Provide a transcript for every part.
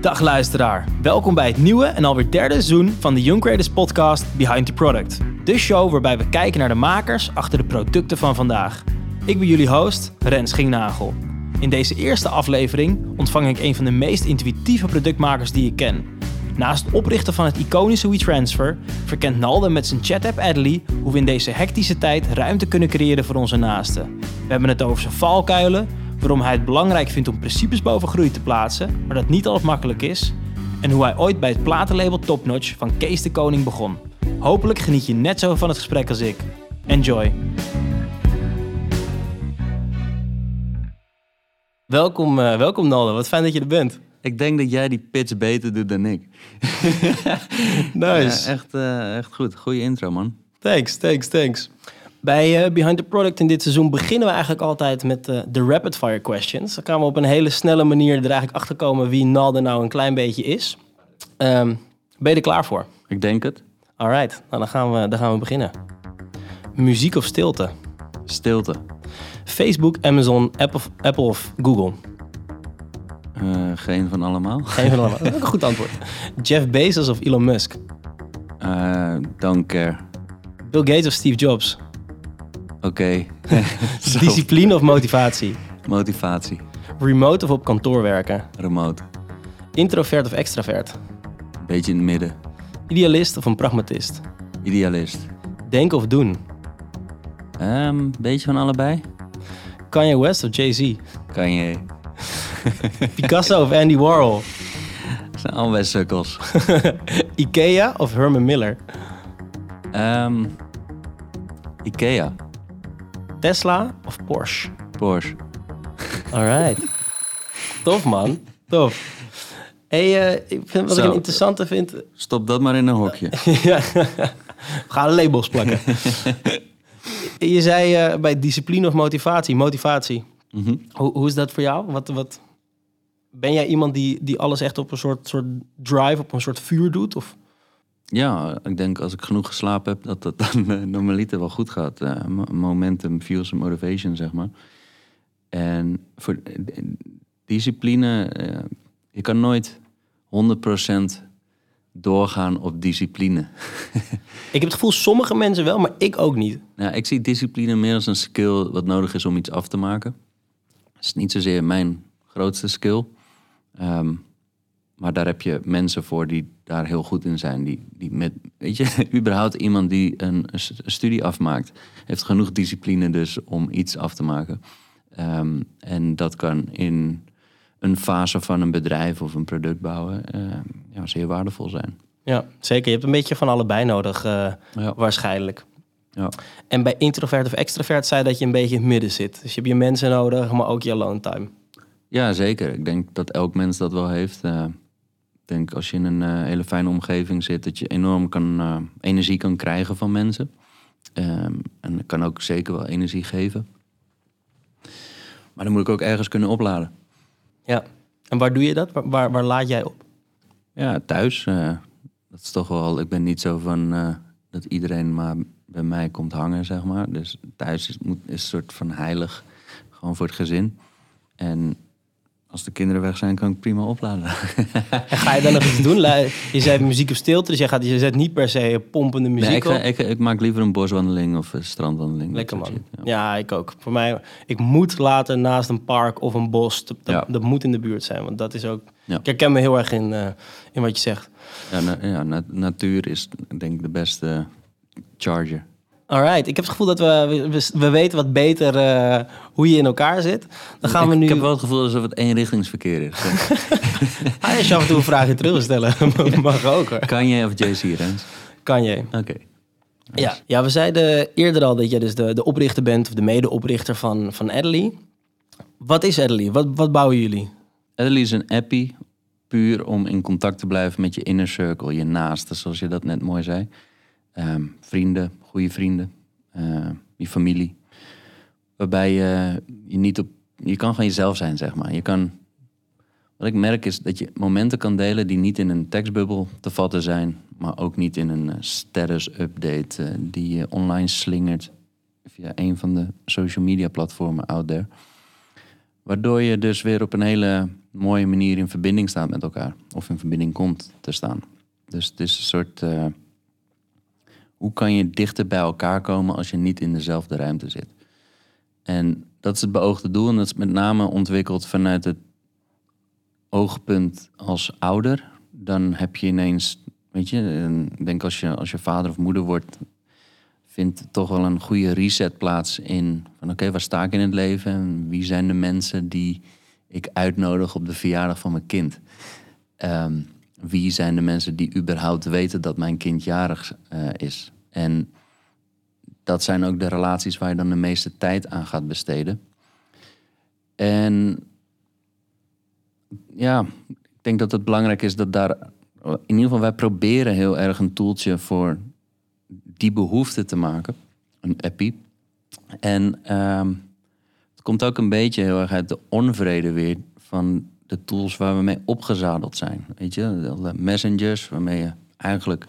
Dag luisteraar, welkom bij het nieuwe en alweer derde seizoen van de Young Creators podcast Behind the Product. De show waarbij we kijken naar de makers achter de producten van vandaag. Ik ben jullie host, Rens Gingnagel. In deze eerste aflevering ontvang ik een van de meest intuïtieve productmakers die ik ken. Naast het oprichten van het iconische WeTransfer verkent Nalde met zijn chat-app Adly hoe we in deze hectische tijd ruimte kunnen creëren voor onze naasten. We hebben het over zijn valkuilen, waarom hij het belangrijk vindt om principes boven groei te plaatsen, maar dat niet altijd makkelijk is, en hoe hij ooit bij het platenlabel Topnotch van Kees de Koning begon. Hopelijk geniet je net zo van het gesprek als ik. Enjoy! Welkom, uh, welkom Naldo, wat fijn dat je er bent. Ik denk dat jij die pitch beter doet dan ik. nice. Ja, echt, uh, echt goed. Goeie intro, man. Thanks, thanks, thanks. Bij uh, Behind the Product in dit seizoen beginnen we eigenlijk altijd met uh, de rapid fire questions. Dan gaan we op een hele snelle manier er eigenlijk achter komen wie Nalde nou een klein beetje is. Um, ben je er klaar voor? Ik denk het. Alright, nou, dan, gaan we, dan gaan we beginnen. Muziek of stilte? Stilte. Facebook, Amazon, Apple, Apple of Google? Uh, geen van allemaal. Geen van allemaal. een goed antwoord. Jeff Bezos of Elon Musk? Uh, don't care. Bill Gates of Steve Jobs? Oké. Okay. Discipline of motivatie? Motivatie. Remote of op kantoor werken? Remote. Introvert of extravert? Beetje in het midden. Idealist of een pragmatist? Idealist. Denken of doen? Um, beetje van allebei. Kanye West of Jay-Z? Kanye. Picasso of Andy Warhol? Dat zijn allebei sukkels. Ikea of Herman Miller? Um, Ikea. Tesla of Porsche? Porsche. Alright. Tof man, tof. Hey, uh, ik vind, wat Zo. ik een interessante vind... Stop dat maar in een hokje. ja, ga labels plakken. Je zei uh, bij discipline of motivatie, motivatie. Mm -hmm. hoe, hoe is dat voor jou? Wat, wat, ben jij iemand die, die alles echt op een soort, soort drive, op een soort vuur doet? Of? Ja, ik denk als ik genoeg geslapen heb, dat dat dan uh, normaliter wel goed gaat. Uh, momentum fuels motivation, zeg maar. En voor discipline, uh, je kan nooit 100% doorgaan op discipline. ik heb het gevoel, sommige mensen wel, maar ik ook niet. Nou, ik zie discipline meer als een skill wat nodig is om iets af te maken. Het is niet zozeer mijn grootste skill. Um, maar daar heb je mensen voor die daar heel goed in zijn. Die, die met, weet je, überhaupt iemand die een, een studie afmaakt, heeft genoeg discipline dus om iets af te maken. Um, en dat kan in een fase van een bedrijf of een product bouwen uh, ja, zeer waardevol zijn. Ja, zeker. Je hebt een beetje van allebei nodig, uh, ja. waarschijnlijk. Ja. En bij introvert of extrovert zei dat je een beetje in het midden zit. Dus je hebt je mensen nodig, maar ook je alone time. Ja, zeker. Ik denk dat elk mens dat wel heeft. Uh, ik denk als je in een uh, hele fijne omgeving zit, dat je enorm kan, uh, energie kan krijgen van mensen. Um, en dat kan ook zeker wel energie geven. Maar dan moet ik ook ergens kunnen opladen. Ja, en waar doe je dat? Waar, waar, waar laad jij op? Ja, thuis. Dat is toch wel, ik ben niet zo van dat iedereen maar bij mij komt hangen, zeg maar. Dus thuis is, moet, is een soort van heilig, gewoon voor het gezin. En als de kinderen weg zijn, kan ik prima opladen. En ga je dan nog iets doen? Je zei muziek of stilte, dus je, gaat, je zet niet per se pompende muziek nee, ik, op. Ik, ik, maak liever een boswandeling of een strandwandeling. Lekker man. Shit, ja. ja. ik ook. Voor mij, ik moet later naast een park of een bos. Dat, ja. dat moet in de buurt zijn, want dat is ook... Ja. Ik herken me heel erg in, uh, in wat je zegt. Ja, na, ja na, natuur is denk ik de beste charger. Alright, ik heb het gevoel dat we, we, we weten wat beter uh, hoe je in elkaar zit. Dan gaan ik, we nu... ik heb wel het gevoel alsof het eenrichtingsverkeer is. ah, als je af en toe een vraagje terug stellen, mag ook hoor. Kan je of JC, Rens? Kan je. Oké. Okay. Ja, ja, we zeiden eerder al dat je dus de, de oprichter bent, of de medeoprichter van, van Adderley. Wat is Adderley? Wat, wat bouwen jullie? Adderley is een appie, puur om in contact te blijven met je inner circle, je naasten, zoals je dat net mooi zei. Um, vrienden, goede vrienden, uh, je familie. Waarbij je, je niet op. Je kan gewoon jezelf zijn, zeg maar. Je kan Wat ik merk is dat je momenten kan delen die niet in een tekstbubbel te vatten zijn, maar ook niet in een uh, status-update uh, die je online slingert via een van de social media platformen out there. Waardoor je dus weer op een hele mooie manier in verbinding staat met elkaar. Of in verbinding komt te staan. Dus het is een soort. Hoe kan je dichter bij elkaar komen als je niet in dezelfde ruimte zit? En dat is het beoogde doel. En dat is met name ontwikkeld vanuit het oogpunt als ouder. Dan heb je ineens, weet je, ik denk als je, als je vader of moeder wordt, vindt toch wel een goede reset plaats in van oké, waar sta ik in het leven en wie zijn de mensen die ik uitnodig op de verjaardag van mijn kind? Ehm, wie zijn de mensen die überhaupt weten dat mijn kind jarig uh, is? En dat zijn ook de relaties waar je dan de meeste tijd aan gaat besteden. En ja, ik denk dat het belangrijk is dat daar, in ieder geval wij proberen heel erg een toeltje voor die behoefte te maken, een appie. En um, het komt ook een beetje heel erg uit de onvrede weer van de tools waar we mee opgezadeld zijn. Weet je, de messengers waarmee je eigenlijk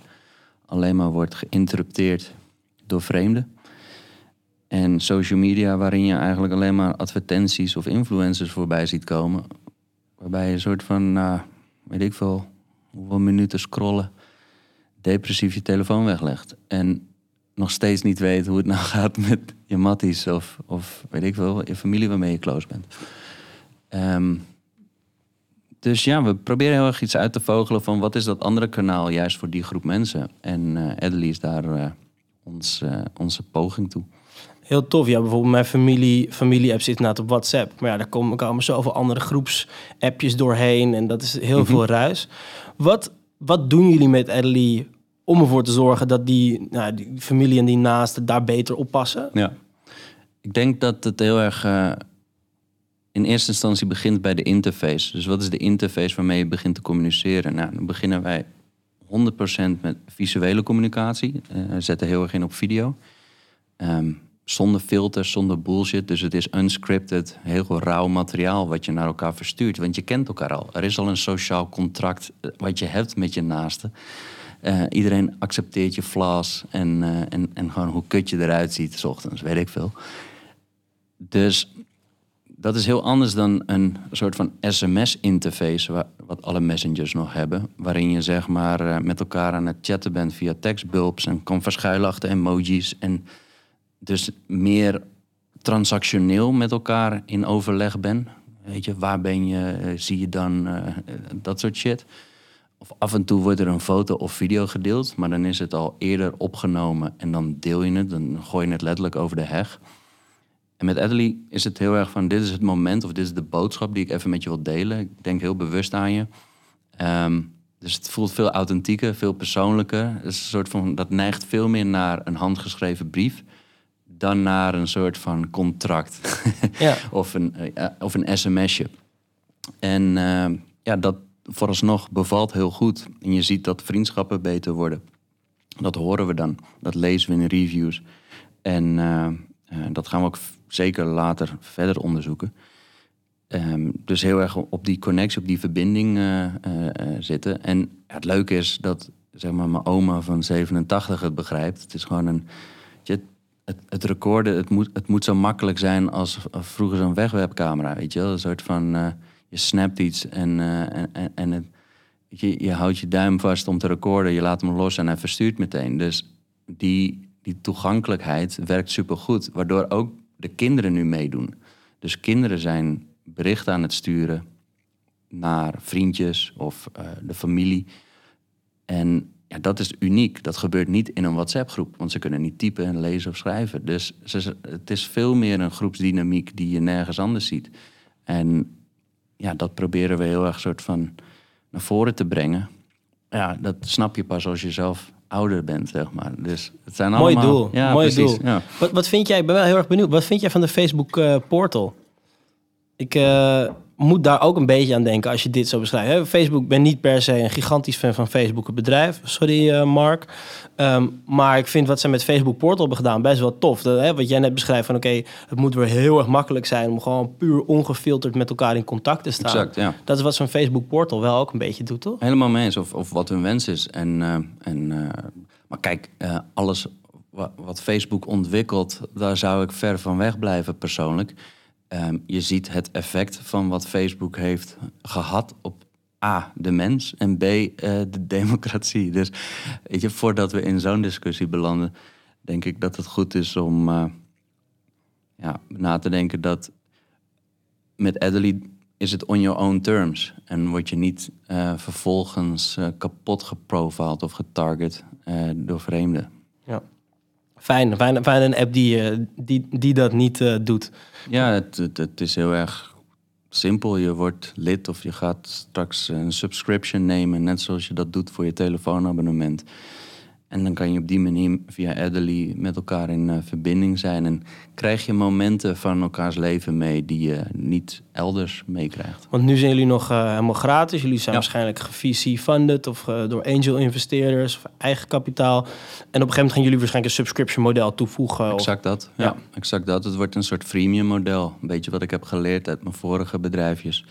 alleen maar wordt geïnterrupteerd door vreemden. En social media waarin je eigenlijk alleen maar advertenties of influencers voorbij ziet komen. Waarbij je een soort van, nou, weet ik veel, hoeveel minuten scrollen, depressief je telefoon weglegt. En nog steeds niet weet hoe het nou gaat met je matties of, of weet ik veel, je familie waarmee je close bent. Um, dus ja, we proberen heel erg iets uit te vogelen van wat is dat andere kanaal juist voor die groep mensen. En uh, is daar uh, ons, uh, onze poging toe. Heel tof. Ja, bijvoorbeeld mijn familie, familie-app zit inderdaad op WhatsApp. Maar ja, daar komen, komen zoveel andere groepsappjes doorheen. En dat is heel mm -hmm. veel ruis. Wat, wat doen jullie met Adelie om ervoor te zorgen dat die, nou, die familie en die naasten daar beter oppassen? Ja, ik denk dat het heel erg in eerste instantie begint bij de interface. Dus wat is de interface waarmee je begint te communiceren? Nou, dan beginnen wij 100% met visuele communicatie. Uh, zetten heel erg in op video. Um, zonder filters, zonder bullshit. Dus het is unscripted, heel rauw materiaal wat je naar elkaar verstuurt. Want je kent elkaar al. Er is al een sociaal contract eh, wat je hebt met je naaste. Uh, iedereen accepteert je flaws en, en, en gewoon hoe kut je eruit ziet s ochtends, weet ik veel. Dus dat is heel anders dan een soort van sms-interface, wat alle messengers nog hebben. Waarin je zeg maar eh, met elkaar aan het chatten bent via tekstbulbs en kan verschuilen emojis. En dus meer transactioneel met elkaar in overleg ben. Weet je, waar ben je, eh, zie je dan uh, dat soort shit. Of af en toe wordt er een foto of video gedeeld, maar dan is het al eerder opgenomen en dan deel je het, dan gooi je het letterlijk over de heg. En met Adelie is het heel erg van: dit is het moment of dit is de boodschap die ik even met je wil delen. Ik denk heel bewust aan je. Um, dus het voelt veel authentieker, veel persoonlijker. Het is een soort van, dat neigt veel meer naar een handgeschreven brief dan naar een soort van contract ja. of, een, uh, of een sms'je. En uh, ja, dat vooralsnog bevalt heel goed. En je ziet dat vriendschappen beter worden. Dat horen we dan. Dat lezen we in reviews. En uh, dat gaan we ook zeker later verder onderzoeken. Um, dus heel erg op die connectie, op die verbinding uh, uh, zitten. En het leuke is dat zeg maar, mijn oma van 87 het begrijpt. Het is gewoon een. Je, het, het recorden, het moet, het moet zo makkelijk zijn als, vroeger zo'n wegwebcamera. Weet je wel? Een soort van. Je snapt iets en, en, en het, je, je houdt je duim vast om te recorden. Je laat hem los en hij verstuurt meteen. Dus die, die toegankelijkheid werkt supergoed. Waardoor ook de kinderen nu meedoen. Dus kinderen zijn berichten aan het sturen naar vriendjes of uh, de familie. En ja, dat is uniek. Dat gebeurt niet in een WhatsApp-groep, want ze kunnen niet typen en lezen of schrijven. Dus ze, het is veel meer een groepsdynamiek die je nergens anders ziet. En ja, dat proberen we heel erg soort van naar voren te brengen. Ja, dat snap je pas als je zelf ouder bent, zeg maar. Dus het zijn Mooi allemaal... doel. Ja, Mooi precies. doel. Ja. Wat, wat vind jij, ik ben wel heel erg benieuwd, wat vind jij van de Facebook uh, portal? Ik, uh, moet daar ook een beetje aan denken als je dit zo beschrijft. Facebook ben niet per se een gigantisch fan van Facebook, het bedrijf. Sorry, uh, Mark. Ehm, maar ik vind wat ze met Facebook Portal hebben gedaan best wel tof. Dat, hè, wat jij net beschrijft van oké, het moet weer heel erg makkelijk zijn om gewoon puur ongefilterd met elkaar in contact te staan. Exact, ja. Dat is wat zo'n Facebook Portal wel ook een beetje doet, toch? Helemaal mee eens. Of, of wat hun wens is. En, uh, en, uh, maar kijk, alles wat Facebook ontwikkelt, daar zou ik ver van weg blijven persoonlijk. Um, je ziet het effect van wat Facebook heeft gehad op A, de mens en B, uh, de democratie. Dus voordat we in zo'n discussie belanden, denk ik dat het goed is om uh, ja, na te denken dat met Adelie is het on your own terms. En word je niet uh, vervolgens kapot geprofiled of getarget door vreemden. Fijn, fijn, een app die, die, die dat niet uh, doet. Ja, het, het, het, is heel erg simpel. Je wordt lid of je gaat straks een subscription nemen, net zoals je dat doet voor je telefoonabonnement. En dan kan je op die manier via Adderley met elkaar in uh, verbinding zijn. En krijg je momenten van elkaars leven mee die je niet elders meekrijgt. Want nu zijn jullie nog uh, helemaal gratis. Jullie zijn ja. waarschijnlijk VC-funded of uh, door angel-investeerders of eigen kapitaal. En op een gegeven moment gaan jullie waarschijnlijk een subscription model toevoegen. Exact of... dat. Ja, ja, exact dat. Het wordt een soort freemium model. Een beetje wat ik heb geleerd uit mijn vorige bedrijfjes.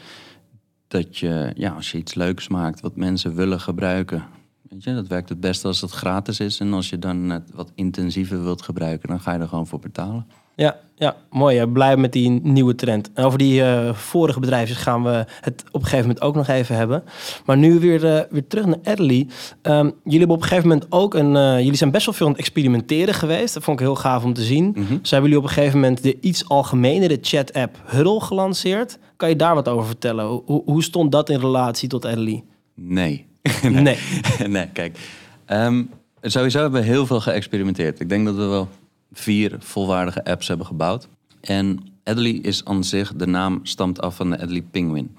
Dat je, ja, als je iets leuks maakt wat mensen willen gebruiken, Weet je, dat werkt het beste als het gratis is. En als je dan het wat intensiever wilt gebruiken, dan ga je er gewoon voor betalen. Ja, ja mooi. Hè? Blij met die nieuwe trend. En over die uh, vorige bedrijven gaan we het op een gegeven moment ook nog even hebben. Maar nu weer, uh, weer terug naar Adley. Um, jullie hebben op een gegeven moment ook een... Uh, jullie zijn best wel veel aan het experimenteren geweest. Dat vond ik heel gaaf om te zien. Mm -hmm. Zo hebben jullie op een gegeven moment de iets algemenere chat-app Huddle gelanceerd. Kan je daar wat over vertellen? Hoe, hoe stond dat in relatie tot Adley? Nee. nee. nee. kijk. Um, sowieso hebben we heel veel geëxperimenteerd. Ik denk dat we wel vier volwaardige apps hebben gebouwd. En Adley is aan zich, de naam stamt af van de Adley Penguin.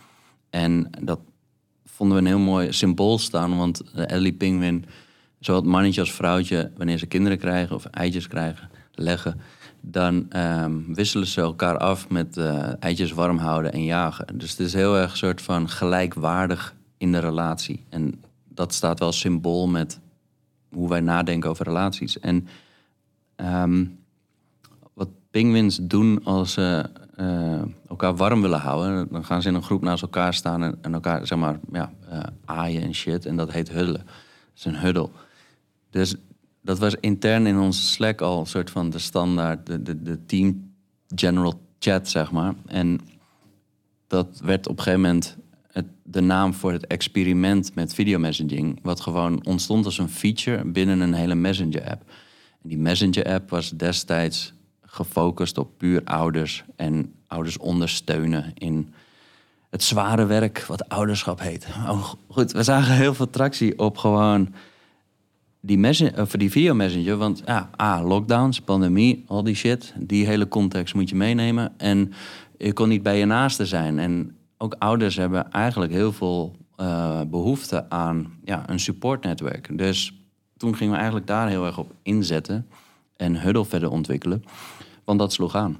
En dat vonden we een heel mooi symbool staan, want de Adley Penguin, zowel het mannetje als vrouwtje, wanneer ze kinderen krijgen of eitjes krijgen, leggen, dan um, wisselen ze elkaar af met uh, eitjes warm houden en jagen. Dus het is heel erg een soort van gelijkwaardig in de relatie. En dat staat wel symbool met hoe wij nadenken over relaties. En um, wat penguins doen als ze uh, elkaar warm willen houden, dan gaan ze in een groep naast elkaar staan en, elkaar zeg maar ja, uh, aaien en shit. En dat heet huddelen. Dat is een huddle. Dus dat was intern in onze Slack al een soort van de standaard, de, de, de team general chat, zeg maar. En dat werd op een gegeven moment de naam voor het experiment met videomessaging, wat gewoon ontstond als een feature binnen een hele messenger-app. En die messenger-app was destijds gefocust op puur ouders en ouders ondersteunen in het zware werk wat ouderschap heet. Oh, goed, we zagen heel veel tractie op gewoon die, messenger, of die video messenger. Want ja, A, lockdowns, pandemie, al die shit. Die hele context moet je meenemen. En je kon niet bij je naaste zijn. En ook ouders hebben eigenlijk heel veel uh, behoefte aan ja, een supportnetwerk. Dus toen gingen we eigenlijk daar heel erg op inzetten en Huddle verder ontwikkelen. Want dat sloeg aan.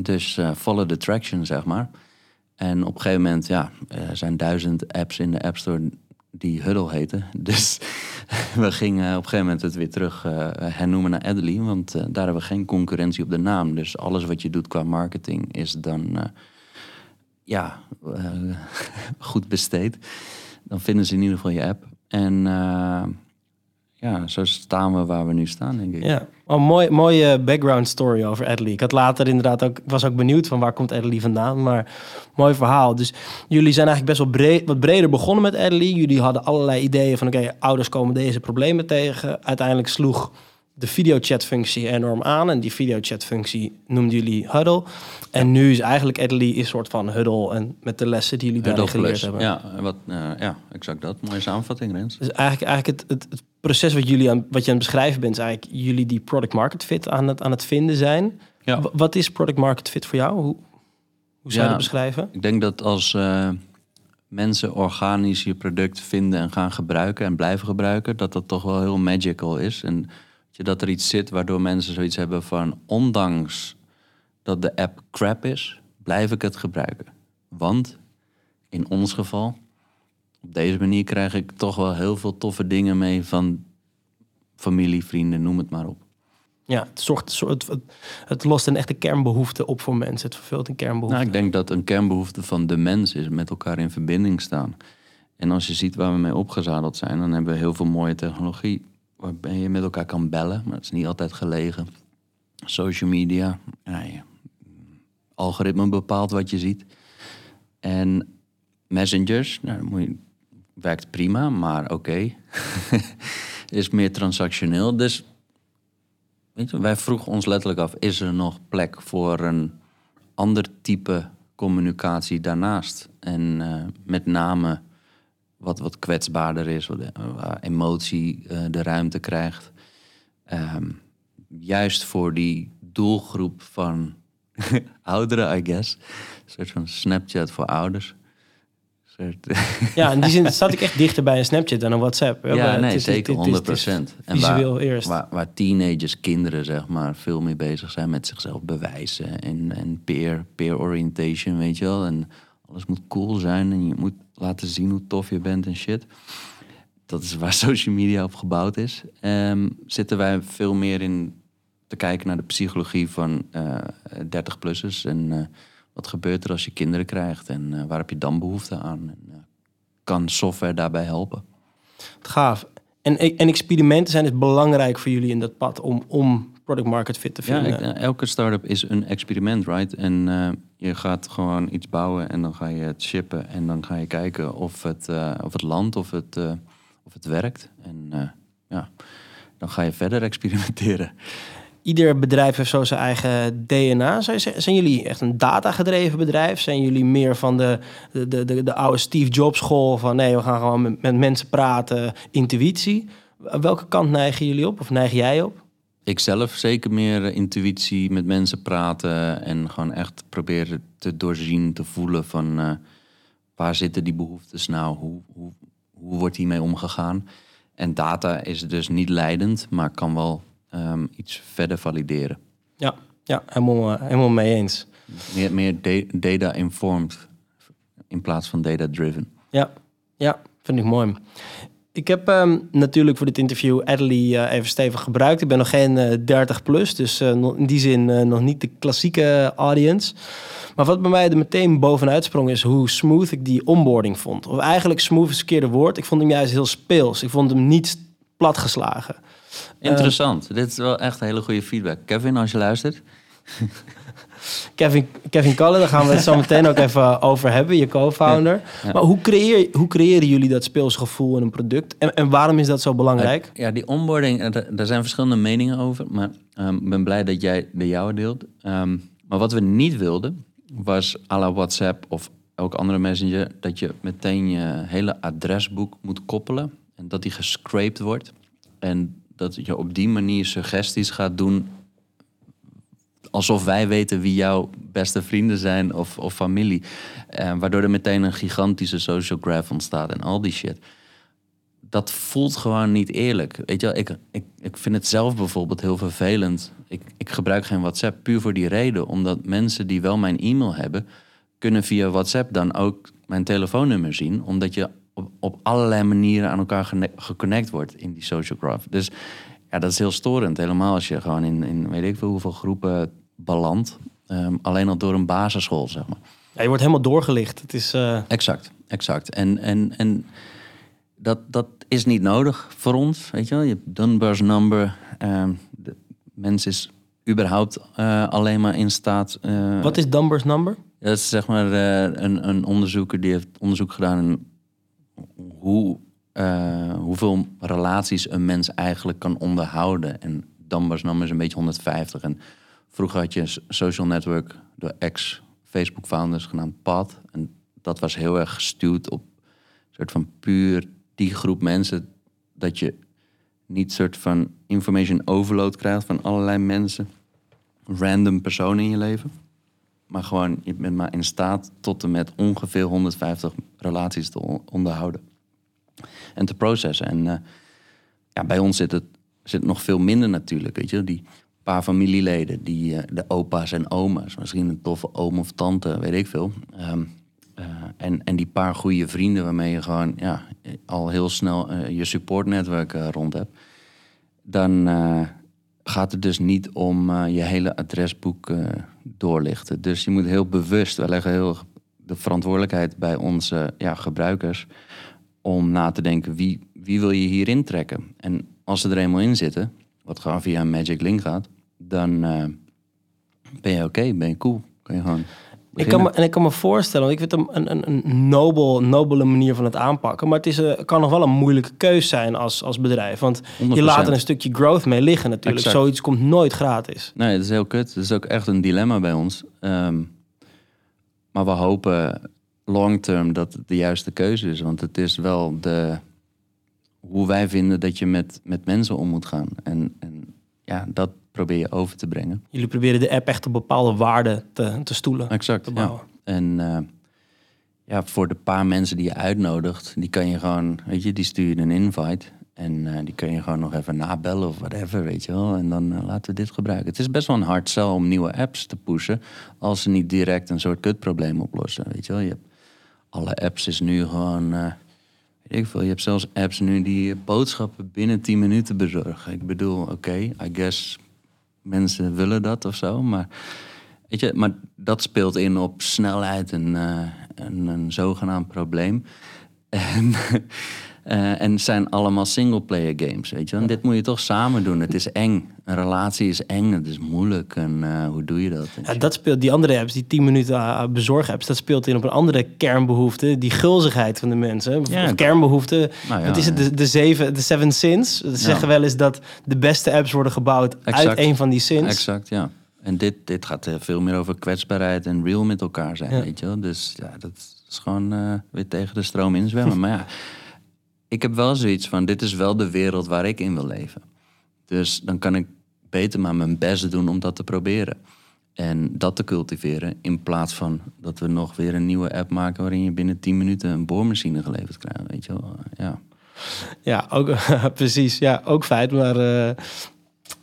Dus uh, follow the traction, zeg maar. En op een gegeven moment, ja, er zijn duizend apps in de App Store die Huddle heten. Dus we gingen op een gegeven moment het weer terug uh, hernoemen naar Adley. Want daar hebben we geen concurrentie op de naam. Dus alles wat je doet qua marketing is dan ja, uh, goed besteed, dan vinden ze in ieder geval je app. En uh, ja, zo staan we waar we nu staan, denk ik. Ja, oh, mooi, mooie background story over Adley. Ik had later inderdaad ook, was ook benieuwd van waar komt Adley vandaan, maar mooi verhaal. Dus jullie zijn eigenlijk best wel breed, wat breder begonnen met Adley. Jullie hadden allerlei ideeën van, oké, ouders komen deze problemen tegen. Uiteindelijk sloeg de videochatfunctie enorm aan. En die videochatfunctie noemden jullie Huddle. En nu is eigenlijk Adley een soort van Huddle. En met de lessen die jullie daarin geleerd hebben. Ja, wat, uh, ja, exact dat. Mooie samenvatting, Rens. Dus eigenlijk, eigenlijk het, het, het, proces wat, jullie aan, wat je aan het beschrijven bent... is eigenlijk jullie die product market fit aan het, aan het vinden zijn. Ja. wat is product market fit voor jou? Hoe, hoe zou je dat beschrijven? Ik denk dat als uh, mensen organisch je product vinden en gaan gebruiken... en blijven gebruiken, dat dat toch wel heel magical is... En, dat er iets zit waardoor mensen zoiets hebben van... ondanks dat de app crap is, blijf ik het gebruiken. Want in ons geval, op deze manier krijg ik toch wel heel veel toffe dingen mee van familie, vrienden, noem het maar op. Ja, het, zorgt, het, het, het lost een echte kernbehoefte op voor mensen. Het vervult een kernbehoefte. Nou, ik denk dat een kernbehoefte van de mens is met elkaar in verbinding staan. En als je ziet waar we mee opgezadeld zijn, dan hebben we heel veel mooie technologie waarbij je met elkaar kan bellen, maar het is niet altijd gelegen. Social media, algoritme bepaalt wat je ziet. En messengers, nou, werkt prima, maar oké. is meer transactioneel. Dus wij vroegen ons letterlijk af: is er nog plek voor een ander type communicatie daarnaast? En uh, met name wat, wat kwetsbaarder is, wat, eh, waar emotie uh, de ruimte krijgt. Um, juist voor die doelgroep van ouderen, I guess. Een soort van Snapchat voor ouders. Ja, in die zin staat ik echt dichter bij een Snapchat dan een WhatsApp. Ja, nee, zeker, 100 procent. En waar, eerst. Waar, waar, teenagers, kinderen, zeg maar, veel meer bezig zijn met zichzelf bewijzen. En, en peer, peer orientation, weet je wel. En alles moet cool zijn en je moet laten zien hoe tof je bent en shit. Dat is waar social media op gebouwd is. Um, zitten wij veel meer in te kijken naar de psychologie van uh, eh, 30-plussers. En uh, wat gebeurt er als je kinderen krijgt en uh, waar heb je dan behoefte aan? En, kan software daarbij helpen? Gaaf. En, en experimenten zijn dus belangrijk voor jullie in dat pad om, om product market fit te vinden. Ja, elke start-up is een experiment, right? En je gaat gewoon iets bouwen en dan ga je het shippen en dan ga je kijken of het, uh, of het landt, of het, uh, of het werkt. En uh, ja, dan ga je verder experimenteren. Ieder bedrijf heeft zo zijn eigen DNA. Zijn, zijn jullie echt een data-gedreven bedrijf? Zijn jullie meer van de, de, de, de oude Steve Jobs school van nee, we gaan gewoon met, met mensen praten, intuïtie? Welke kant neigen jullie op of neig jij op? Ik zelf zeker meer intuïtie met mensen praten en gewoon echt proberen te doorzien, te voelen van uh, waar zitten die behoeftes nou, hoe, hoe, hoe wordt hiermee omgegaan. En data is dus niet leidend, maar kan wel um, iets verder valideren. Ja, ja helemaal, uh, helemaal mee eens. Meer, meer data-informed in plaats van data-driven. Ja, ja, vind ik mooi. Ik heb um, natuurlijk voor dit interview Adley uh, even stevig gebruikt. Ik ben nog geen uh, 30 plus, dus uh, in die zin nog niet de klassieke audience. Maar wat bij mij er meteen bovenuit sprong is hoe smooth ik die onboarding vond. Of eigenlijk smooth is het verkeerde woord. Ik vond hem juist heel speels. Ik vond hem niet platgeslagen. Interessant. Dit is wel echt een hele goede feedback. Kevin, als je luistert. Kevin, Kevin Cullen, daar gaan we het zo meteen ook even over hebben, je co-founder. Maar hoe, creëer, hoe creëren jullie dat speelsgevoel in een product? En, en waarom is dat zo belangrijk? Ja, die onboarding, daar zijn verschillende meningen over. Maar ehm, ik ben blij dat jij de jouwe deelt. Um, maar wat we niet wilden, was à la WhatsApp of elk andere messenger... dat je meteen je hele adresboek moet koppelen. En dat die gescraped wordt. En dat je op die manier suggesties gaat doen alsof wij weten wie jouw beste vrienden zijn of, of familie. Uh, waardoor er meteen een gigantische social graph ontstaat en al die shit. Dat voelt gewoon niet eerlijk. Weet je wel, ik, ik, ik vind het zelf bijvoorbeeld heel vervelend. Ik, ik gebruik geen WhatsApp puur voor die reden. Omdat mensen die wel mijn e-mail hebben, kunnen via WhatsApp dan ook mijn telefoonnummer zien. Omdat je op, op allerlei manieren aan elkaar geconnect wordt in die social graph. Dus ja, dat is heel storend. Helemaal als je gewoon in, in weet ik veel hoeveel groepen belandt. Um, alleen al door een basisschool, zeg maar. Ja, je wordt helemaal doorgelicht. Het is, uh... Exact, exact. En, en, en dat, dat is niet nodig voor ons, weet je wel. Je hebt Dunbar's number. Um, de mens is überhaupt uh, alleen maar in staat... Uh, Wat is Dunbar's number? Dat is zeg maar een, een onderzoeker die heeft onderzoek gedaan... in hoe, hoeveel relaties een mens eigenlijk kan onderhouden. En Dunbar's number is een beetje 150 en Vroeger had je een social network door ex-Facebook-founders genaamd PAD. En dat was heel erg gestuurd op soort van puur die groep mensen. Dat je niet soort van information overload krijgt van allerlei mensen. Random personen in je leven. Maar gewoon, je bent maar in staat tot en met ongeveer 150 relaties te onderhouden. En te processen. En uh, ja, bij ons zit het, zit nog veel minder natuurlijk. Weet je, die paar familieleden, die, uh, de opa's en oma's, misschien een toffe oom of tante, weet ik veel. Um, eh, en, en die paar goede vrienden waarmee je gewoon ja, al heel snel eh, je supportnetwerk eh, rond hebt. Dan eh, gaat het dus niet om eh, je hele adresboek eh, doorlichten. Dus je moet heel bewust, we leggen heel de verantwoordelijkheid bij onze ja, gebruikers om na te denken wie, wie wil je hierin trekken. En als ze er eenmaal in zitten, wat gewoon via een Magic Link gaat, dan eh, ben je oké, ben je cool. Kan je gewoon Ik kan me, en ik kan me voorstellen, want ik vind het een, een, een nobel, nobele manier van het aanpakken. Maar het is, kan nog wel een moeilijke keus zijn als, als bedrijf. Want je 100%. laat er een stukje growth mee liggen natuurlijk. Exact. Zoiets komt nooit gratis. Nee, dat is heel kut. Dat is ook echt een dilemma bij ons. Ehm, maar we hopen long term dat het de juiste keuze is. Want het is wel de, hoe wij vinden dat je met, met mensen om moet gaan. En, en ja, dat probeer je over te brengen. Jullie proberen de app echt op bepaalde waarden te, te stoelen. Exact, te ja. bouwen. En eh, ja, voor de paar mensen die je uitnodigt, die kan je gewoon, weet je, die stuur je een invite. En eh, die kun je gewoon nog even nabellen of whatever, weet je wel. En dan eh, laten we dit gebruiken. Het is best wel een hard sell om nieuwe apps te pushen... als ze niet direct een soort kutprobleem oplossen, weet je wel. Je hebt, alle apps is nu gewoon... eh, weet ik veel, je hebt zelfs apps nu die boodschappen binnen 10 minuten bezorgen. Ik bedoel, oké, I guess mensen willen dat of zo, maar... Weet je, maar dat speelt in op snelheid en eh, een, een zogenaamd probleem. En, eh, en het zijn allemaal singleplayer games, weet je wel. En dit moet je toch samen doen. Het is eng. Een relatie is eng, het is moeilijk. En eh, hoe doe je dat? Ja, dat speelt die andere apps, die 10 minuten uh, bezorg-apps, dat speelt in op een andere kernbehoefte, die gulzigheid van de mensen. Ja, kernbehoefte. Nou ja, Wat is het? De, de, zeven, de seven sins. Ze zeggen wel eens dat de beste apps worden gebouwd uit een van die sins. Exact, ja. En dit, dit gaat eh, veel meer over kwetsbaarheid en real met elkaar zijn, weet je wel. Dus ja, dat is gewoon eh, weer tegen de stroom inzwemmen. maar ja, ik heb wel zoiets van, dit is wel de wereld waar ik in wil leven. Dus dan kan ik beter maar mijn best doen om dat te proberen. En dat te cultiveren in plaats van dat we nog weer een nieuwe app maken... waarin je binnen 10 minuten een boormachine geleverd krijgt, weet je wel. Ja. Ja, ook, precies. Ja, ook feit. Maar eh,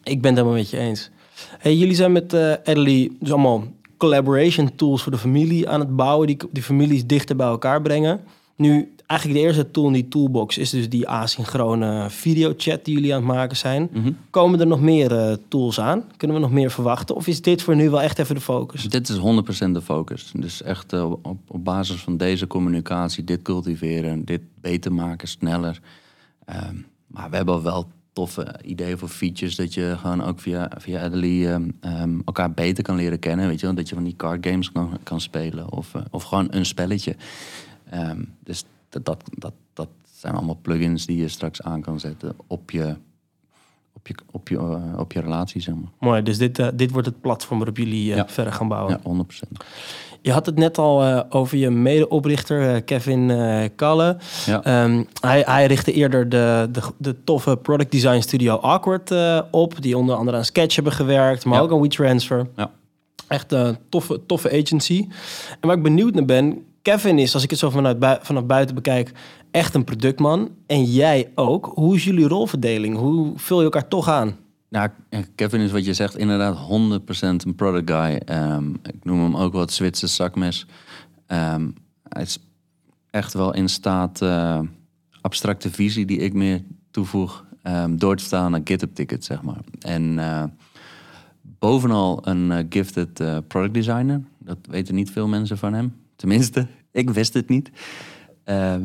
ik ben het helemaal met je eens. Hey, jullie zijn met eh Adderley dus allemaal collaboration tools voor de familie aan het bouwen. Die, die families dichter bij elkaar brengen. Nu, eigenlijk de eerste tool in die toolbox is dus die asynchrone videochat die jullie aan het maken zijn. Mhm. Komen er nog meer eh, tools aan? Kunnen we nog meer verwachten? Of is dit voor nu wel echt even de focus? Dit is 100% de focus. Dus echt eh, op, op basis van deze communicatie, dit cultiveren, dit beter maken, sneller. Ehm, maar we hebben wel toffe ideeën voor features dat je gewoon ook via, via Adelie ehm, ehm, elkaar beter kan leren kennen. Weet je wel? Dat je van die card games kan, kan spelen of, eh, of gewoon een spelletje. Dus dat, dat, dat, dat zijn allemaal plugins die je straks aan kan zetten op je, op je, op je, eh, op je relatie, zeg maar. Mooi, dus dit, eh, dit wordt het platform waarop jullie eh, Ja. verder gaan bouwen. Ja, 100%. Je had het net al over je medeoprichter Kevin Kalle. Ja. Ehm, hij, hij richtte eerder de, de, de toffe product design studio Awkward op. Die onder andere aan Sketch hebben gewerkt, maar Ja. ook aan WeTransfer. Ja. Echt een toffe, toffe agency. En waar ik benieuwd naar ben, Kevin is, als ik het zo vanuit vanaf buiten bekijk, echt een productman. En jij ook. Hoe is jullie rolverdeling? Hoe vul je elkaar toch aan? Nou, Kevin is wat je zegt inderdaad 100% een product guy. Ehm, ik noem hem ook wel het Zwitser zakmes. Ehm, hij is echt wel in staat eh, abstracte visie die ik meer toevoeg... ehm, door te vertalen naar GitHub tickets, zeg maar. En eh, bovenal een eh, gifted product designer. Dat weten niet veel mensen van hem. Tenminste, ik wist het niet. Ehm,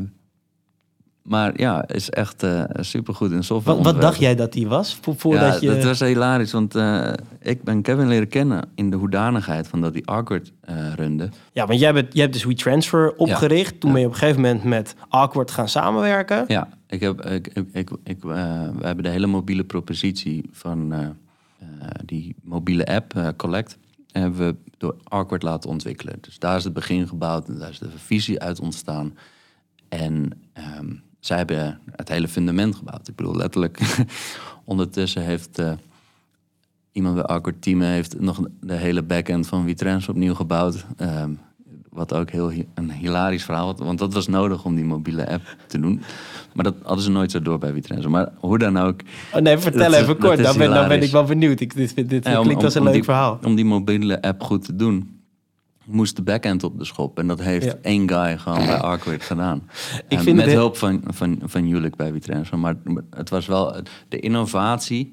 maar ja, is echt eh supergoed in software. Wat, wat dacht jij dat hij was? Vo- Voordat ja, je... dat was hilarisch, want eh, ik ben Kevin leren kennen in de hoedanigheid van dat hij Awkward eh runde. Ja, want jij, bent, jij hebt dus WeTransfer opgericht. Toen Ja. ben je op een gegeven moment met Awkward gaan samenwerken. Ja, ik heb, ik, ik, ik, we hebben de hele mobiele propositie van die mobiele app, Collect, hebben we door Awkward laten ontwikkelen. Dus daar is het begin gebouwd en daar is de visie uit ontstaan. En ehm, zij hebben het hele fundament gebouwd. Ik bedoel, letterlijk, ondertussen heeft eh, iemand bij Awkward Team heeft nog de hele backend van WeTransfer opnieuw gebouwd. Ehm, wat ook heel een hilarisch verhaal was. Want dat was nodig om die mobiele app te doen. Maar dat hadden ze nooit zo door bij WeTransfer. Maar hoe dan ook. Oh, nee, vertel is- even kort. Dan ben, dan ben ik wel benieuwd. Ik, dit dit, dit Ja, om- klinkt als een leuk die- verhaal. Om die mobiele app goed te doen, moest de backend op de schop. En dat heeft Ja. één guy gewoon bij Arkward gedaan. Ik En vind met hulp van, van, van Julik bij WeTransfer. Maar het was wel... De innovatie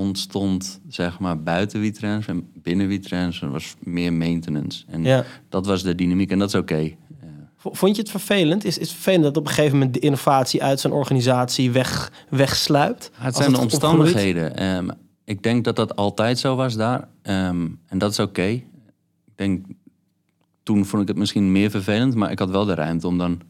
ontstond zeg maar buiten WeTransfer. En binnen WeTransfer was meer maintenance. En Ja. dat was de dynamiek. En dat is oké. Vond je het vervelend? Is, is het vervelend dat op een gegeven moment de innovatie uit zo'n organisatie weg, wegsluipt? Het zijn de omstandigheden. Ehm, ik denk dat dat altijd zo was daar. Ehm, en dat is oké. Ik denk, toen vond ik het misschien meer vervelend, maar ik had wel de ruimte om dan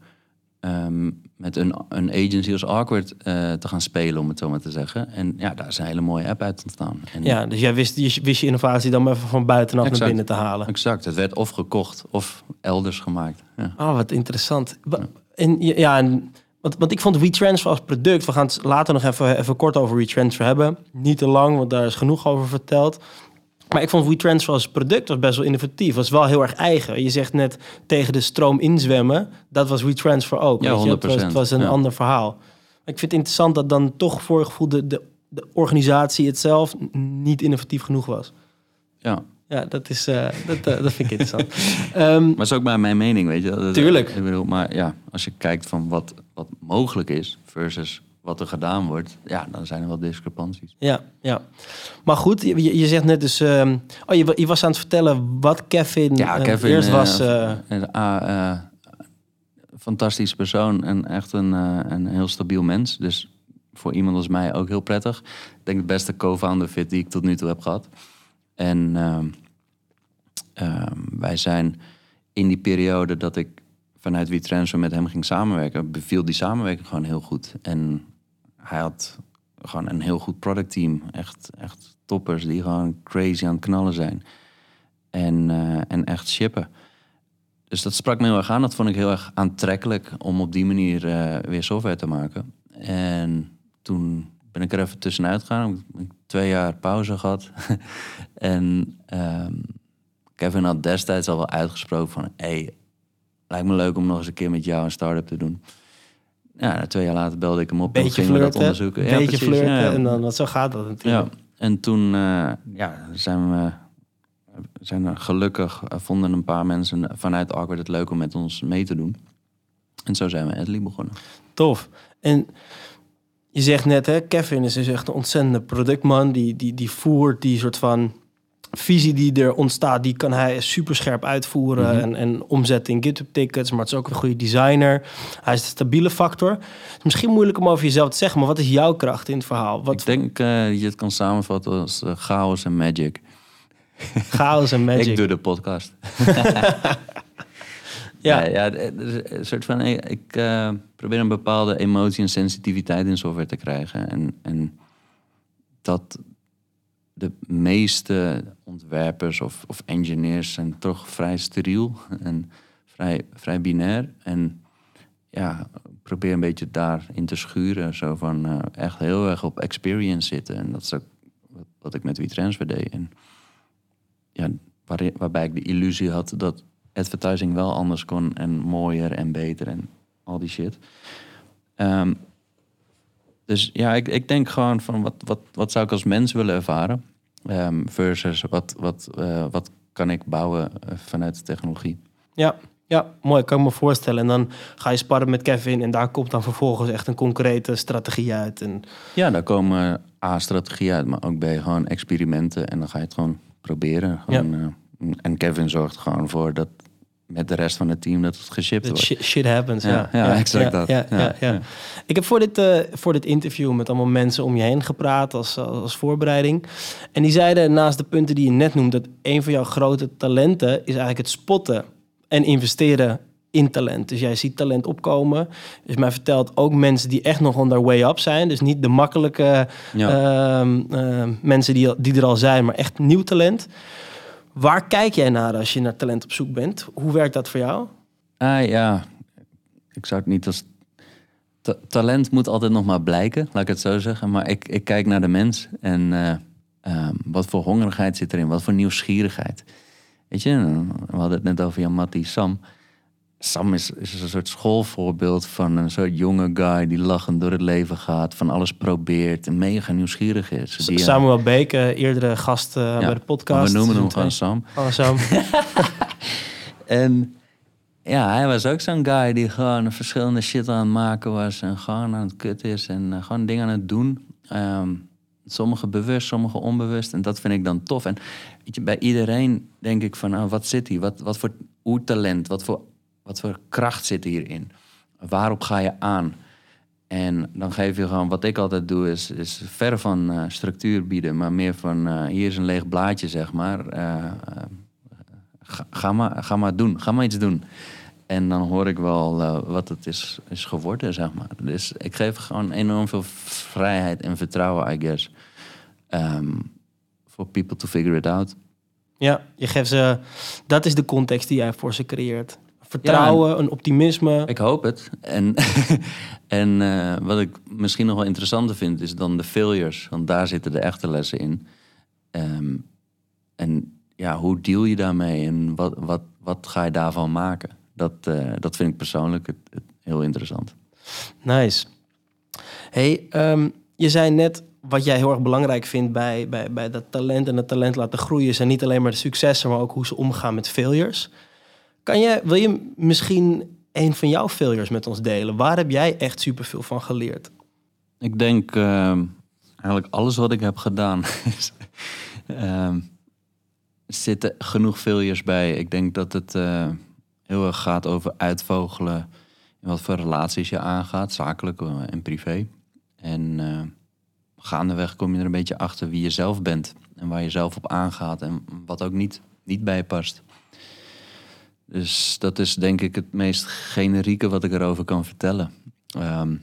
ehm, met een, een agency als Awkward eh, te gaan spelen, om het zo maar te zeggen. En ja, daar is een hele mooie app uit ontstaan. En Ja, dus jij wist, je, wist je innovatie dan maar even van buitenaf naar binnen te halen. Exact, het werd of gekocht of elders gemaakt. Ja. Oh, wat interessant. Wa- En, ja, en, want, want ik vond WeTransfer als product... We gaan het later nog even, even kort over WeTransfer hebben. Niet te lang, want daar is genoeg over verteld. Maar ik vond WeTransfer als product was best wel innovatief. Was wel heel erg eigen. Je zegt net tegen de stroom inzwemmen. Dat was WeTransfer ook. Ja, weet je? Het was, 100%, het was een ja. ander verhaal. Maar ik vind het interessant dat dan toch voor gevoel... De, de, de organisatie het zelf niet innovatief genoeg was. ja. Ja, dat, is, eh, dat, eh, dat vind ik interessant. Ehm, Maar is ook maar mijn mening, weet je. Dat- Tuurlijk. Ik bedoel, maar ja, als je kijkt van wat, wat mogelijk is versus wat er gedaan wordt, ja, dan zijn er wel discrepanties. Ja, ja. Maar goed, je, je- zegt net dus... ehm, oh, je, wa- je was aan het vertellen wat Kevin, Ja, eh, Kevin eerst eh, was... eh, ah, fantastische persoon en echt een, een heel stabiel mens. Dus voor iemand als mij ook heel prettig. Ik denk de beste co-founder fit die ik tot nu toe heb gehad. En ehm, ehm, wij zijn in die periode dat ik vanuit WeTransfer met hem ging samenwerken, beviel die samenwerking gewoon heel goed. En hij had gewoon een heel goed productteam. Echt, echt toppers die gewoon crazy aan het knallen zijn. En, eh, en echt shippen. Dus dat sprak me heel erg aan. Dat vond ik heel erg aantrekkelijk om op die manier eh, weer software te maken. En toen ben ik er even tussenuit gegaan. Ik heb twee jaar pauze gehad. en ehm, Kevin had destijds al wel uitgesproken van... Hey, lijkt me leuk om nog eens een keer met jou een start-up te doen. Ja, twee jaar later belde ik hem op. en beetje gingen we dat flirten, onderzoeken. beetje precies. flirten. Ja, ja. En dan, want zo gaat dat Ja, natuurlijk. en toen eh, ja, zijn we zijn er gelukkig, eh, vonden een paar mensen vanuit Awkward het leuk om met ons mee te doen. En zo zijn we Edley begonnen. Tof. En je zegt net, hè, Kevin is dus echt een ontzettende productman. Die, die, die voert die soort van visie die er ontstaat, die kan hij super scherp uitvoeren Mhm. en, en omzetten in GitHub tickets. Maar het is ook een goede designer. Hij is de stabiele factor. Het is misschien moeilijk om over jezelf te zeggen, maar wat is jouw kracht in het verhaal? Wat Ik denk eh, dat je het kan samenvatten als eh, chaos en magic. chaos en magic? Ik doe de podcast. Ja. ja, een soort van, ik ik, eh, probeer een bepaalde emotie en sensitiviteit in software te krijgen. En, en dat de meeste ontwerpers of, of engineers zijn toch vrij steriel en vrij, vrij binair. En ja, probeer een beetje daarin te schuren. Zo van eh, echt heel erg op experience zitten. En dat is ook wat, ik met WeTransfer deed. En ja, waar, waarbij ik de illusie had dat advertising wel anders kon en mooier en beter en al die shit. Ehm, dus ja, ik, ik denk gewoon van wat, wat, wat zou ik als mens willen ervaren Ehm, versus wat, wat, eh, wat kan ik bouwen eh, vanuit de technologie. Ja, ja, mooi, kan ik me voorstellen. En dan ga je sparren met Kevin en daar komt dan vervolgens echt een concrete strategie uit. En Ja, daar komen A, strategieën uit, maar ook B, gewoon experimenten. En dan ga je het gewoon proberen. Gewoon, eh, en Kevin zorgt gewoon voor dat met de rest van het team dat het geshipped dat wordt. shit, happens. Ja, Ja, ja, exact dat. Ja. Ik heb voor dit, eh, voor dit interview met allemaal mensen om je heen gepraat als, als voorbereiding. En die zeiden naast de punten die je net noemt... dat een van jouw grote talenten is eigenlijk het spotten en investeren in talent. Dus jij ziet talent opkomen. Dus mij vertelt ook mensen die echt nog on their way up zijn. Dus niet de makkelijke Ja. ehm, ehm, mensen die, die er al zijn, maar echt nieuw talent. Waar kijk jij naar als je naar talent op zoek bent? Hoe werkt dat voor jou? Ah ja, ik zou het niet als. Ta- talent moet altijd nog maar blijken, laat ik het zo zeggen. Maar ik, ik kijk naar de mens en eh, ehm, wat voor hongerigheid zit erin, wat voor nieuwsgierigheid. Weet je, we hadden het net over Jan Matti Sam. Sam is, is een soort schoolvoorbeeld van een soort jonge guy die lachend door het leven gaat, van alles probeert en mega nieuwsgierig is. Die, eh, Samuel Beek, eh, eerdere gast eh, bij de podcast. we noemen hem gewoon. Sam. Gewoon Sam. En ja, hij was ook zo'n guy die gewoon verschillende shit aan het maken was en gewoon aan het kut is en gewoon dingen aan het doen. Ehm, sommige bewust, sommige onbewust. En dat vind ik dan tof. En weet je, bij iedereen denk ik van, nou, wat zit hier? Wat, wat voor oertalent, wat voor, wat voor kracht zit hierin? Waarop ga je aan? En dan geef je gewoon, wat ik altijd doe, is, is verre van eh, structuur bieden, maar meer van, eh, hier is een leeg blaadje, zeg maar. Eh, ga, ga, maar, ga maar doen, ga maar iets doen. En dan hoor ik wel wat het is, is geworden, zeg maar. Dus ik geef gewoon enorm veel vrijheid en vertrouwen, I guess. For people to figure it out. ja, je geeft ze... Dat is de context die jij voor ze creëert. Vertrouwen, een optimisme. Ik hoop het. En, en eh, wat ik misschien nog wel interessanter vind, is dan de failures. Want daar zitten de echte lessen in. Ehm, en ja, hoe deal je daarmee en wat, wat, wat ga je daarvan maken? Dat, eh, dat vind ik persoonlijk het, het heel interessant. Nice. Hey, ehm, je zei net wat jij heel erg belangrijk vindt bij, bij, bij dat talent en het talent laten groeien, zijn niet alleen maar de successen, maar ook hoe ze omgaan met failures. Kan wil je misschien een van jouw failures met ons delen? Waar heb jij echt superveel van geleerd? Ik denk ehm, eigenlijk alles wat ik heb gedaan. er zitten genoeg failures bij. Ik denk dat het eh, heel erg gaat over uitvogelen. in wat voor relaties je aangaat, zakelijk en privé. En eh, gaandeweg kom je er een beetje achter wie je zelf bent. En waar je zelf op aangaat. En wat ook niet, niet bij past. Dus dat is denk ik het meest generieke wat ik erover kan vertellen. Ehm,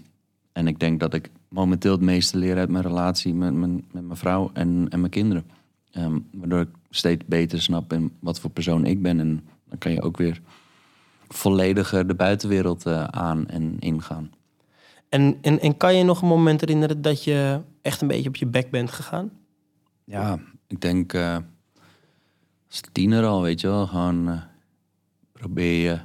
en ik denk dat ik momenteel het meeste leer uit mijn relatie met mijn, met mijn vrouw en, en mijn kinderen. Ehm, waardoor ik steeds beter snap in wat voor persoon ik ben. En dan kan je ook weer vollediger de buitenwereld eh, aan en ingaan. En, en, en kan je nog een moment herinneren dat je echt een beetje op je bek bent gegaan? Ja, ik denk eh, als tiener al, weet je wel. Gewoon eh, probeer, je,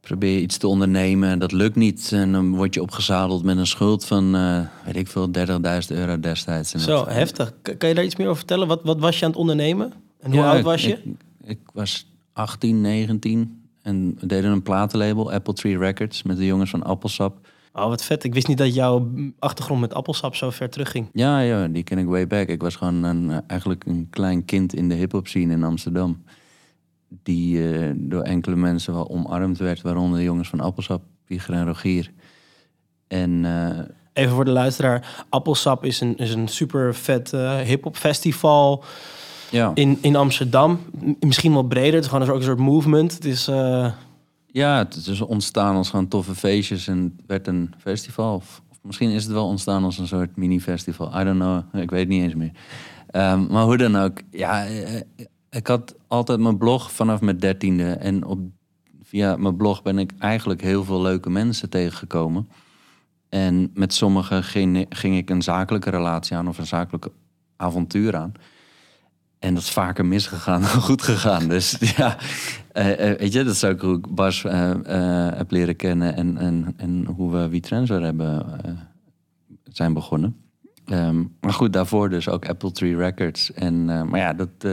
probeer je iets te ondernemen en dat lukt niet. En dan word je opgezadeld met een schuld van, eh, weet ik veel, 30.000 euro destijds. En Zo, dat- heftig. Kan je daar iets meer over vertellen? Wat, wat was je aan het ondernemen? En hoe Ja, oud was je? Ik, ik was 18, 19 en we deden een platenlabel, Apple Tree Records, met de jongens van Appelsap. Oh, wat vet. Ik wist niet dat jouw achtergrond met appelsap zo ver terugging. Ja, ja, die ken ik way back. Ik was gewoon een, eh, eigenlijk een klein kind in de hip-hop scene in Amsterdam. Die eh, door enkele mensen wel omarmd werd, waaronder de jongens van Appelsap, Wieger en Rogier. En eh, Even voor de luisteraar. Appelsap is een, is een super vet eh hip-hop festival ja, in, in Amsterdam. Misschien wel breder. Het is gewoon ook een soort movement. Het is. ja, het is ontstaan als gewoon toffe feestjes en het werd een festival. Of, of misschien is het wel ontstaan als een soort mini-festival. I don't know, ik weet het niet eens meer. Ehm, maar hoe dan ook, ja, ik had altijd mijn blog vanaf mijn dertiende. En op, via mijn blog ben ik eigenlijk heel veel leuke mensen tegengekomen. En met sommigen ging, ik een zakelijke relatie aan of een zakelijke avontuur aan. En dat is vaker misgegaan dan goed gegaan. Dus ja, eh, eh, weet je, dat is ook hoe ik Bas eh, heb leren kennen en, en, en hoe we WeTransfer hebben zijn begonnen. Ehm, maar goed, daarvoor dus ook Apple Tree Records. En, maar ja, dat,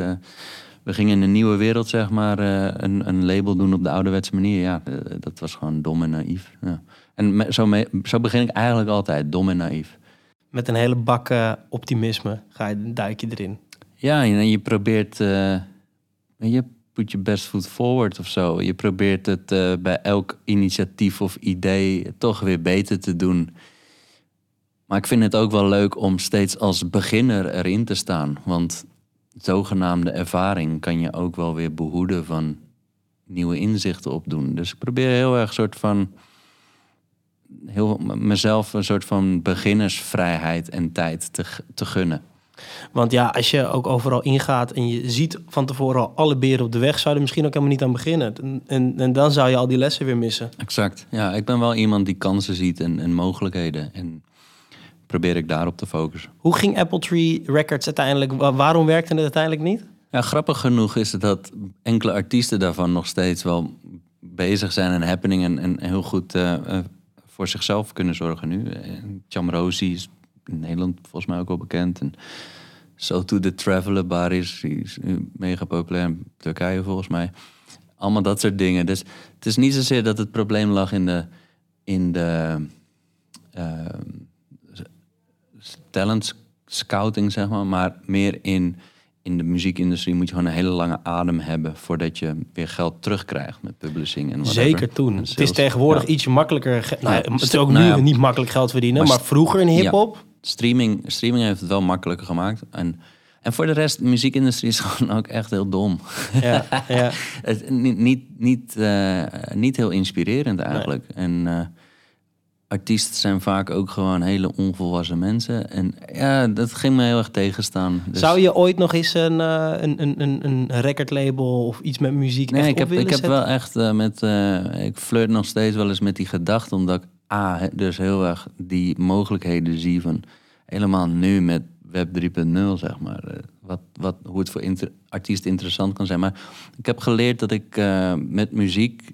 we gingen in een nieuwe wereld, zeg maar, eh, een, een label doen op de ouderwetse manier. Ja, eh, dat was gewoon dom en naïef. Ja. En me- zo, zo begin ik eigenlijk altijd, dom en naïef. met een hele bak eh, optimisme ga je, duik je erin. Ja, en je probeert, eh, je put je best foot forward of zo. Je probeert het bij elk initiatief of idee toch weer beter te doen. Maar ik vind het ook wel leuk om steeds als beginner erin te staan. Want zogenaamde ervaring kan je ook wel weer behoeden van nieuwe inzichten opdoen. Dus ik probeer heel erg soort van heel, mezelf een soort van beginnersvrijheid en tijd te, te gunnen. Want ja, als je ook overal ingaat en je ziet van tevoren al alle beren op de weg, zou je er misschien ook helemaal niet aan beginnen. En, en, en dan zou je al die lessen weer missen. Exact. Ja, ik ben wel iemand die kansen ziet en, en mogelijkheden. En probeer ik daarop te focussen. Hoe ging Apple Tree Records uiteindelijk? wa- Waarom werkte het uiteindelijk niet? Ja, grappig genoeg is het dat enkele artiesten daarvan nog steeds wel bezig zijn en happening en, en heel goed eh, eh, voor zichzelf kunnen zorgen nu. Eh, Chamrosi is in Nederland volgens mij ook wel bekend. En So to the Traveler bar is, is mega populair in Turkije volgens mij. Allemaal dat soort dingen. Dus het is niet zozeer dat het probleem lag in de, in de uh, talent scouting, zeg maar. Maar meer in, in de muziekindustrie moet je gewoon een hele lange adem hebben... voordat je weer geld terugkrijgt met publishing en whatever. Zeker toen. En Het is tegenwoordig Ja. ietsje makkelijker. ge- Nou, Ja, het is ook nou nu niet makkelijk geld verdienen. Maar Maar, vroeger in hip-hop. Streaming, streaming heeft het wel makkelijker gemaakt. En, en voor de rest, de muziekindustrie is gewoon ook echt heel dom. Ja, ja. Niet, niet, niet, eh, niet heel inspirerend eigenlijk. En eh, artiesten zijn vaak ook gewoon hele onvolwassen mensen. En ja, dat ging me heel erg tegenstaan. Dus, Zou je ooit nog eens een, eh, een, een, een, een recordlabel of iets met muziek Nee, ik heb, ik heb wel echt eh, met... eh, ik flirt nog steeds wel eens met die gedachte. Omdat ik A, dus heel erg die mogelijkheden zie van... Helemaal nu met Web 3.0, zeg maar. wat, wat, hoe het voor inter, artiest interessant kan zijn. Maar ik heb geleerd dat ik met muziek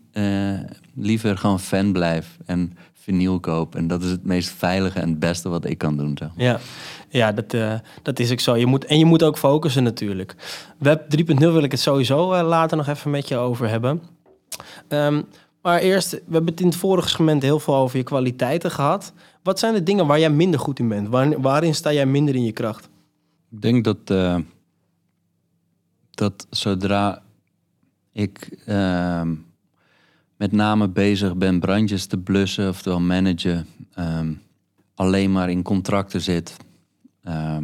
liever gewoon fan blijf. En vinyl koop. En dat is het meest veilige en het beste wat ik kan doen. Maar. Ja, ja dat, eh, dat is ook zo. Je moet, en je moet ook focussen natuurlijk. Web 3.0 wil ik het sowieso eh, later nog even met je over hebben. Ehm, maar eerst, we hebben het in het vorige segment heel veel over je kwaliteiten gehad. Wat zijn de dingen waar jij minder goed in bent? Waar, waarin sta jij minder in je kracht? Ik denk dat, eh, dat zodra ik ehm, met name bezig ben brandjes te blussen, oftewel managen, ehm, alleen maar in contracten zit, ehm,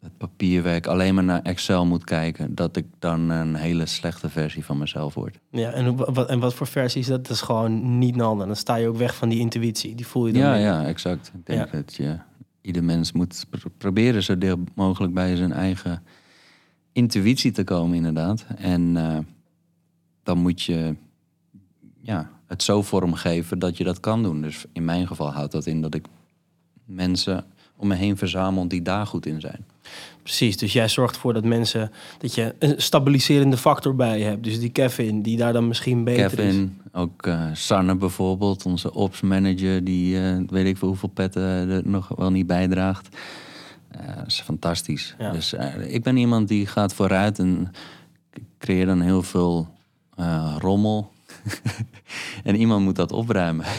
het papierwerk, alleen maar naar Excel moet kijken, dat ik dan een hele slechte versie van mezelf word. Ja, en, wat, en wat voor versie is dat? Dat is gewoon niet normaal. Dan sta je ook weg van die intuïtie. Die voel je dan Ja, ja, exact. Ik denk Ja. dat je, ieder mens moet pr- proberen zo dicht mogelijk bij zijn eigen intuïtie te komen, inderdaad. En eh, dan moet je ja, het zo vormgeven dat je dat kan doen. Dus in mijn geval houdt dat in dat ik mensen om me heen verzamel die daar goed in zijn. Precies, dus jij zorgt ervoor dat mensen... dat je een stabiliserende factor bij je hebt. Dus die Kevin, die daar dan misschien beter is. Kevin, ook eh Sanne bijvoorbeeld, onze ops manager, die eh, weet ik veel hoeveel petten er nog wel niet bijdraagt. Eh, dat is fantastisch. Ja. Dus ik ben iemand die gaat vooruit en creëer dan heel veel rommel. En iemand moet dat opruimen.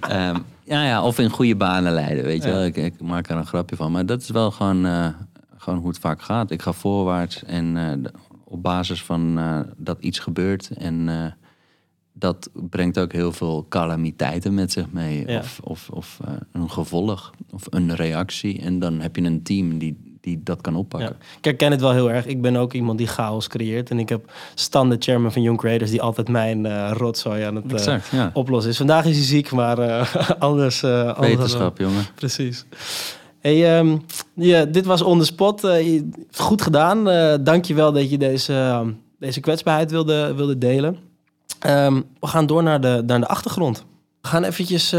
Ehm, ja, ja, of in goede banen leiden, weet je Ja. wel. Ik, ik maak er een grapje van. Maar dat is wel gewoon, eh, gewoon hoe het vaak gaat. Ik ga voorwaarts en eh, op basis van eh, dat iets gebeurt. En dat brengt ook heel veel calamiteiten met zich mee. Ja. Of, of, of een gevolg, of een reactie. En dan heb je een team die, die dat kan Ja. oppakken. Ik herken het wel heel erg. Ik ben ook iemand die chaos creëert. En ik heb Stan, de chairman van Young Creators... die altijd mijn eh rotzooi aan het eh, Exact, ja. oplossen is. Vandaag is hij ziek, maar eh, anders... anders Wetenschap, jongen. Precies. Hey, ehm, ja, dit was On The Spot. Goed gedaan. Dank je wel dat je deze, eh, deze kwetsbaarheid wilde, wilde delen. Ehm, we gaan door naar de, naar de achtergrond. We gaan eventjes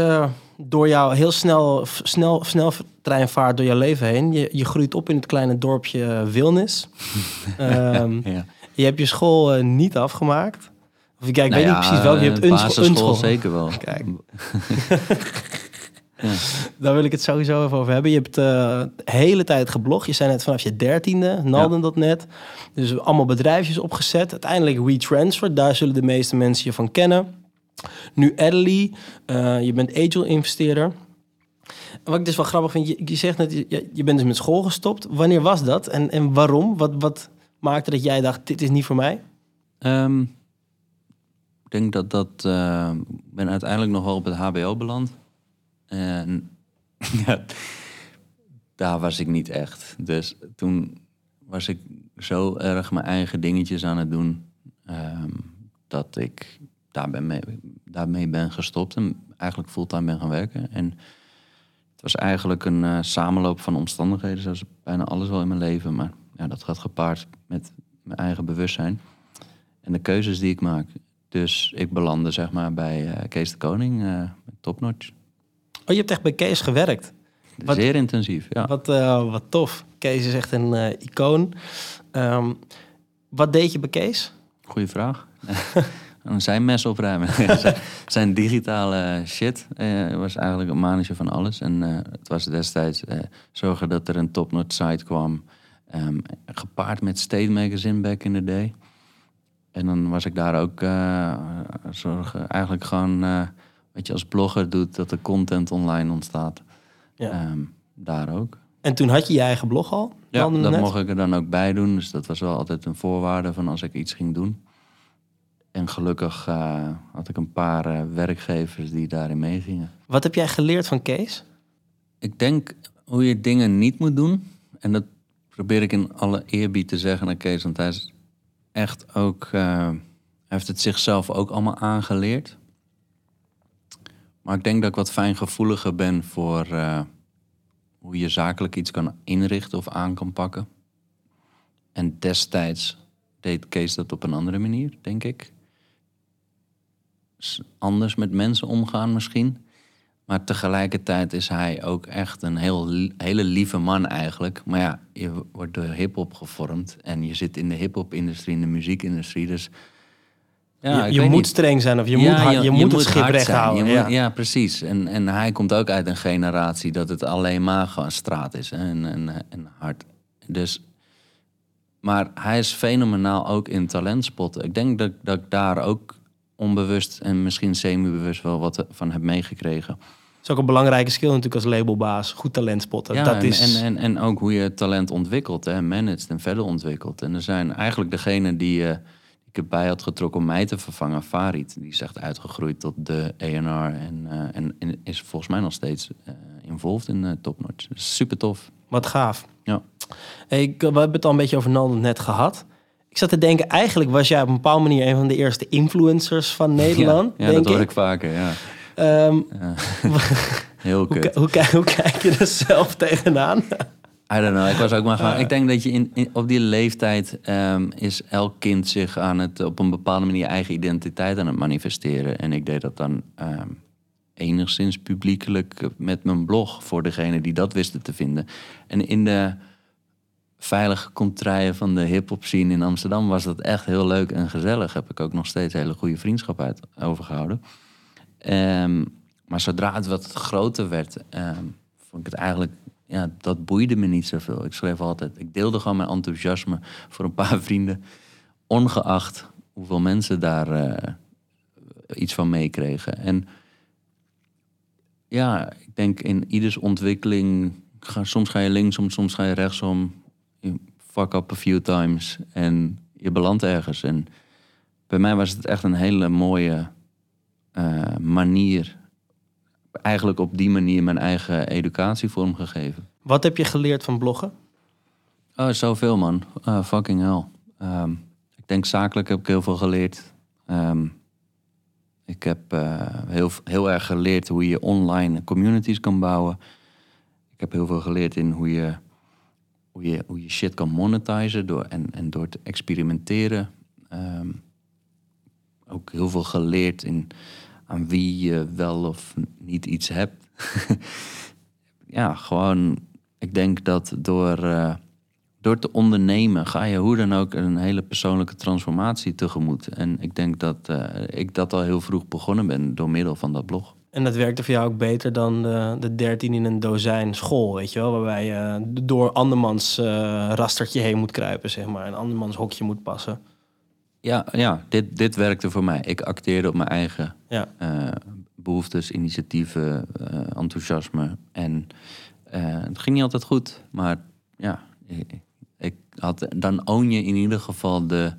door jou heel snel, snel, snel treinvaart door jouw leven heen. Je, je groeit op in het kleine dorpje eh, Wilnis. Ehm, Ja. je hebt je school eh, niet afgemaakt. Of ik, ja, ik Nou weet ja, niet precies welke. Je hebt een, basisschool een school. zeker wel. Kijk. Ja. Daar wil ik het sowieso even over hebben. Je hebt eh, de hele tijd geblogd. Je zei net vanaf je dertiende, Nalden dat net. Dus allemaal bedrijfjes opgezet. Uiteindelijk WeTransfer, daar zullen de meeste mensen je van kennen. Nu Adderley, eh, je bent angel-investeerder. Wat ik dus wel grappig vind, je, zegt net, je, bent dus met school gestopt. Wanneer was dat en, en waarom? Wat, wat maakte dat jij dacht, dit is niet voor mij? Ehm, ik denk dat dat... eh, Ik ben uiteindelijk nog wel op het hbo beland. En daar was ik niet echt. Dus toen was ik zo erg mijn eigen dingetjes aan het doen... ehm, dat ik ben mee, daarmee ben gestopt en eigenlijk fulltime ben gaan werken. En het was eigenlijk een eh, samenloop van omstandigheden, zoals bijna alles wel in mijn leven. Maar ja, dat gaat gepaard met mijn eigen bewustzijn en de keuzes die ik maak. Dus ik belandde zeg maar bij eh, Kees de Koning, met Topnotch. Oh, je hebt echt bij Kees gewerkt. Wat- Zeer intensief, ja. Wat, wat tof. Kees is echt een icoon. Ehm, wat deed je bij Kees? Goeie vraag. zijn mes opruimen. zijn digitale shit uh, was eigenlijk een manager van alles. En uh, het was destijds uh, zorgen dat er een topnotch site kwam. Um, gepaard met State Magazine back in the day. En dan was ik daar ook zorgen, eigenlijk gewoon, wat je als blogger doet, dat de content online ontstaat. Ja. Um, daar ook. En toen had je je eigen blog al? Ja, dat mocht ik er dan ook bij doen. Dus dat was wel altijd een voorwaarde van als ik iets ging doen. En gelukkig uh, had ik een paar uh, werkgevers die daarin meegingen. Wat heb jij geleerd van Kees? Ik denk hoe je dingen niet moet doen. En dat probeer ik in alle eerbied te zeggen naar Kees. Want hij is echt ook... Uh, heeft het zichzelf ook allemaal aangeleerd. Maar ik denk dat ik wat fijngevoeliger ben voor hoe je zakelijk iets kan inrichten of aan kan pakken. En destijds deed Kees dat op een andere manier, denk ik. Anders met mensen omgaan misschien. Maar tegelijkertijd is hij ook echt een heel, hele lieve man eigenlijk. Maar ja, je wordt door hip-hop gevormd. En je zit in de hip-hop-industrie, in de muziekindustrie. Dus ja, je, moet streng zijn of je moet, hard, je, je, moet het schip recht houden. ja. ja. precies. En, en hij komt ook uit een generatie dat het alleen maar gewoon straat is en, en, en hard. Dus, maar hij is fenomenaal ook in talentspotten. Ik denk dat, dat ik daar ook onbewust en misschien semi-bewust wel wat van heb meegekregen. Dat is ook een belangrijke skill natuurlijk als labelbaas. Goed talent spotten. Ja, dat en, is... en, en, en ook hoe je talent ontwikkelt, hè, managed en verder ontwikkelt. En er zijn eigenlijk degenen die... Uh, ik erbij had getrokken om mij te vervangen, Farid. Die is echt uitgegroeid tot de ENR en, uh, en, en, is volgens mij nog steeds uh, involved in uh, Topnotch. super tof. Wat gaaf. Ja. Ik, we hebben het al een beetje over Naldo net gehad. Ik zat te denken, eigenlijk was jij op een bepaalde manier een van de eerste influencers van Nederland. Ja, ja dat hoor ik vaker, ja. Um, ja. Heel kut. Hoe, hoe, hoe, kijk je er zelf tegenaan? I don't know. Ik was ook maar gewoon. ik denk dat je in, in op die leeftijd um, is elk kind zich aan het op een bepaalde manier eigen identiteit aan het manifesteren. En ik deed dat dan um, enigszins publiekelijk met mijn blog voor degene die dat wisten te vinden. En in de veilige contraien van de hip-hop scene in Amsterdam was dat echt heel leuk en gezellig. Heb ik ook nog steeds hele goede vriendschap uit overgehouden. Um, maar zodra het wat groter werd, vond ik het eigenlijk ja, dat boeide me niet zoveel. Ik schreef altijd, ik deelde gewoon mijn enthousiasme voor een paar vrienden, ongeacht hoeveel mensen daar uh, iets van meekregen. En ja, ik denk in ieders ontwikkeling, ga, soms ga je linksom, soms ga je rechtsom. Je fuck up a few times en je belandt ergens. En bij mij was het echt een hele mooie uh, manier eigenlijk op die manier mijn eigen educatie vormgegeven. Wat heb je geleerd van bloggen? Oh, zoveel man. Uh, fucking hell. Um, ik denk zakelijk heb ik heel veel geleerd. Um, ik heb uh, heel, heel erg geleerd hoe je online communities kan bouwen. Ik heb heel veel geleerd in hoe je, hoe je, hoe je shit kan monetizen door, en, en door te experimenteren. Um, ook heel veel geleerd in aan wie je wel of niet iets hebt. ja, gewoon, ik denk dat door, uh, door te ondernemen ga je hoe dan ook een hele persoonlijke transformatie tegemoet. En ik denk dat uh, ik dat al heel vroeg begonnen ben door middel van dat blog. En dat werkte voor jou ook beter dan de, de 13 in een dozijn school, weet je wel? Waarbij je door andermans uh, rastertje heen moet kruipen, zeg maar. En andermans hokje moet passen. Ja, ja dit, dit werkte voor mij. Ik acteerde op mijn eigen ja. uh, behoeftes, initiatieven, uh, enthousiasme. En het ging niet altijd goed, maar ja, ik, ik, had, dan own je in ieder geval de,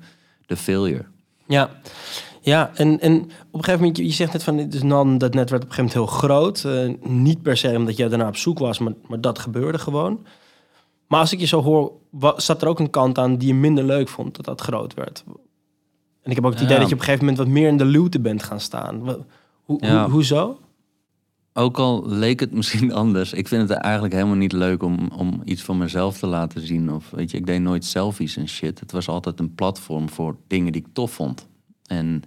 de failure. Ja, ja en, en op een gegeven moment, je zegt net van, dus dan dat net werd op een gegeven moment heel groot. niet per se omdat jij daarna op zoek was, maar, maar dat gebeurde gewoon. Maar als ik je zo hoor, zat er ook een kant aan die je minder leuk vond dat dat groot werd. En ik heb ook het idee dat je op een gegeven moment wat meer in de luwte bent gaan staan. Hoe, ja. hoe, hoezo? Ook al leek het misschien anders. Ik vind het eigenlijk helemaal niet leuk om, om iets van mezelf te laten zien. Of weet je, ik deed nooit selfies en shit. Het was altijd een platform voor dingen die ik tof vond. En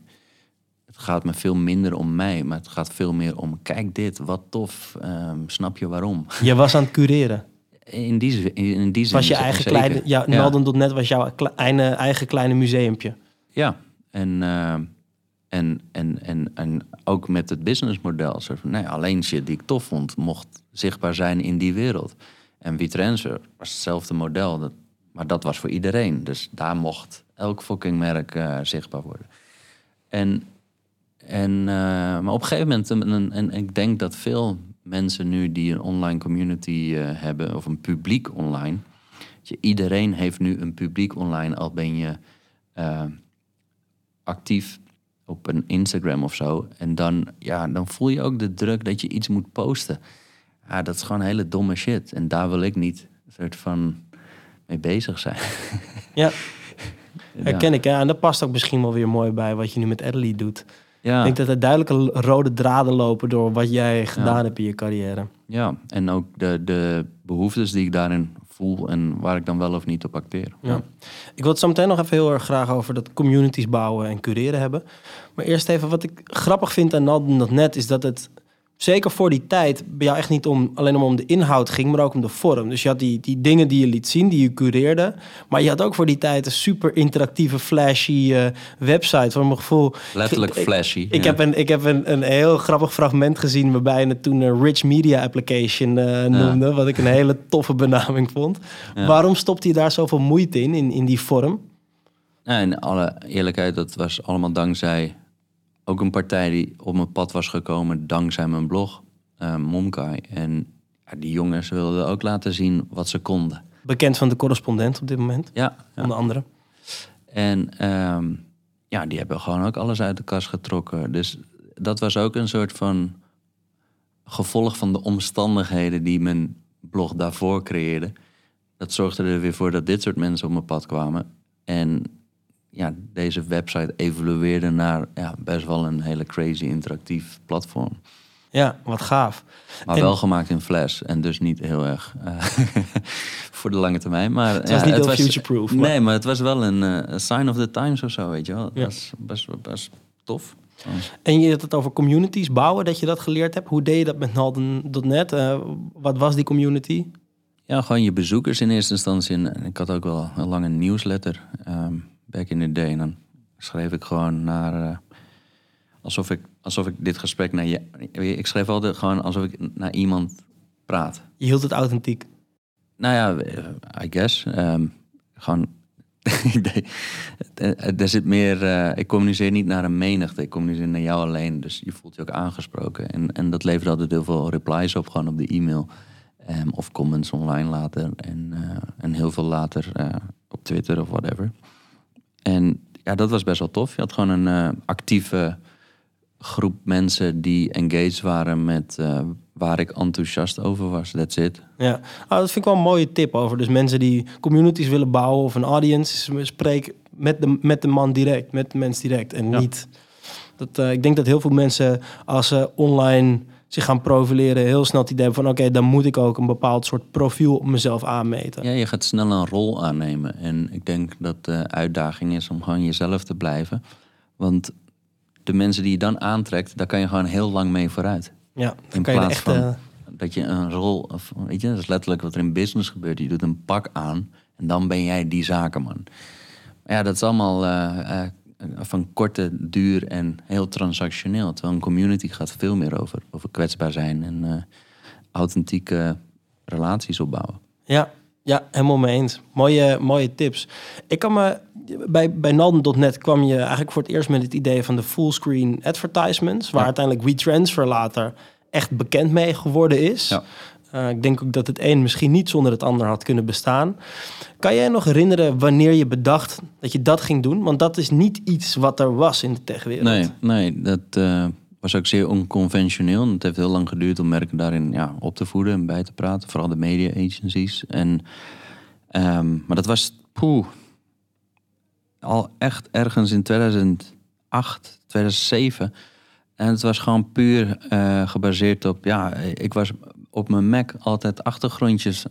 gaat me veel minder om mij, maar het gaat veel meer om: kijk dit, wat tof. Um, snap je waarom? Je was aan het cureren. In die, in die zin. Was je eigen kleine. Ja, ja. net was jouw eigen, eigen kleine museumpje. Ja, en uh, En, en, en, en ook met het businessmodel. Soort van, nee, alleen shit die ik tof vond, mocht zichtbaar zijn in die wereld. En WeTransfer was hetzelfde model. Dat, maar dat was voor iedereen. Dus daar mocht elk fucking merk uh, zichtbaar worden. En, en, uh, maar op een gegeven moment, en, en, ik denk dat veel mensen nu die een online community uh, hebben, of een publiek online. Je, iedereen heeft nu een publiek online, al ben je actief op een Instagram of zo. En dan, ja, dan voel je ook de druk dat je iets moet posten. Ja, dat is gewoon hele domme shit. En daar wil ik niet een soort van mee bezig zijn. Ja, herken ik. Ja. En dat past ook misschien wel weer mooi bij wat je nu met Adelie doet. Ja. Ik denk dat er duidelijke rode draden lopen door wat jij gedaan hebt in je carrière. Ja, en ook de, de behoeftes die ik daarin voel en waar ik dan wel of niet op acteer. Ja. Ik wil het zo meteen nog even heel erg graag over dat communities bouwen en cureren hebben. Maar eerst even wat ik grappig vind aan Nalden.net is dat het zeker voor die tijd bij jou echt niet om, alleen om, de inhoud ging, maar ook om de vorm. Dus je had die, die dingen die je liet zien, die je cureerde. Maar je had ook voor die tijd een super interactieve, flashy uh, website. Van mijn gevoel. Letterlijk flashy. Ik, heb, een, ik heb een, een heel grappig fragment gezien waarbij je het toen een Rich Media Application uh, noemde. Wat ik een hele toffe benaming vond. Waarom stopte je daar zoveel moeite in, in, in die vorm? In alle eerlijkheid, dat was allemaal dankzij ook een partij die op mijn pad was gekomen dankzij mijn blog, uh, Momkai. En ja, die jongens wilden ook laten zien wat ze konden. Bekend van de correspondent op dit moment, ja, onder andere. En ehm, ja, die hebben gewoon ook alles uit de kast getrokken. Dus dat was ook een soort van gevolg van de omstandigheden die mijn blog daarvoor creëerde. Dat zorgde er weer voor dat dit soort mensen op mijn pad kwamen. En ja, deze website evolueerde naar ja, best wel een hele crazy interactief platform. Ja, wat gaaf. Maar wel gemaakt in Flash en dus niet heel erg uh, voor de lange termijn. Maar, het was ja, niet heel future-proof. Nee, maar het was wel een uh, sign of the times of zo, weet je wel. Het ja. was best, best tof. En je had het over communities bouwen, dat je dat geleerd hebt. Hoe deed je dat met Nalden.net? Uh, wat was die community? Ja, gewoon je bezoekers in eerste instantie. En ik had ook wel een lange nieuwsletter. Um, back in the day. En dan schreef ik gewoon naar. Uh, alsof, ik, alsof ik dit gesprek naar je. Ik schreef altijd gewoon alsof ik naar iemand praat. Je hield het authentiek. Nou ja, I guess. Um, gewoon. er zit meer. Uh, ik communiceer niet naar een menigte. Ik communiceer naar jou alleen. Dus je voelt je ook aangesproken. En, en dat levert altijd heel veel replies op, gewoon op de e-mail. Um, of comments online later. En, uh, en heel veel later op Twitter of whatever. En ja, dat was best wel tof. Je had gewoon een uh, actieve groep mensen die engaged waren met uh, waar ik enthousiast over was. That's it. Ja, ah, dat vind ik wel een mooie tip over. Dus mensen die communities willen bouwen of een audience, spreek met de, met de man direct, met de mens direct. En niet. Dat, uh, ik denk dat heel veel mensen als ze online zich gaan profileren, heel snel het idee van oké, dan moet ik ook een bepaald soort profiel op mezelf aanmeten. Ja, je gaat snel een rol aannemen. En ik denk dat de uitdaging is om gewoon jezelf te blijven. Want de mensen die je dan aantrekt, daar kan je gewoon heel lang mee vooruit. Ja, in plaats echt, van uh... dat je een rol, of, weet je, dat is letterlijk wat er in business gebeurt. Je doet een pak aan en dan ben jij die zakenman. Maar ja, dat is allemaal uh, uh, van korte duur en heel transactioneel. Terwijl een community gaat veel meer over, over kwetsbaar zijn en uh, authentieke relaties opbouwen. Ja, ja, helemaal mee eens. Mooie, mooie tips. Ik kan me bij, bij Nalden.net kwam je eigenlijk voor het eerst met het idee van de fullscreen advertisements, waar uiteindelijk WeTransfer later echt bekend mee geworden is. Ja. Uh, ik denk ook dat het een misschien niet zonder het ander had kunnen bestaan. Kan jij nog herinneren wanneer je bedacht dat je dat ging doen? Want dat is niet iets wat er was in de techwereld. Nee, nee dat uh, was ook zeer onconventioneel. Het heeft heel lang geduurd om merken daarin ja, op te voeden en bij te praten. Vooral de media agencies. En, um, maar dat was poeh, al echt ergens in 2008, 2007. En het was gewoon puur uh, gebaseerd op, ja, ik was op mijn Mac altijd achtergrondjes,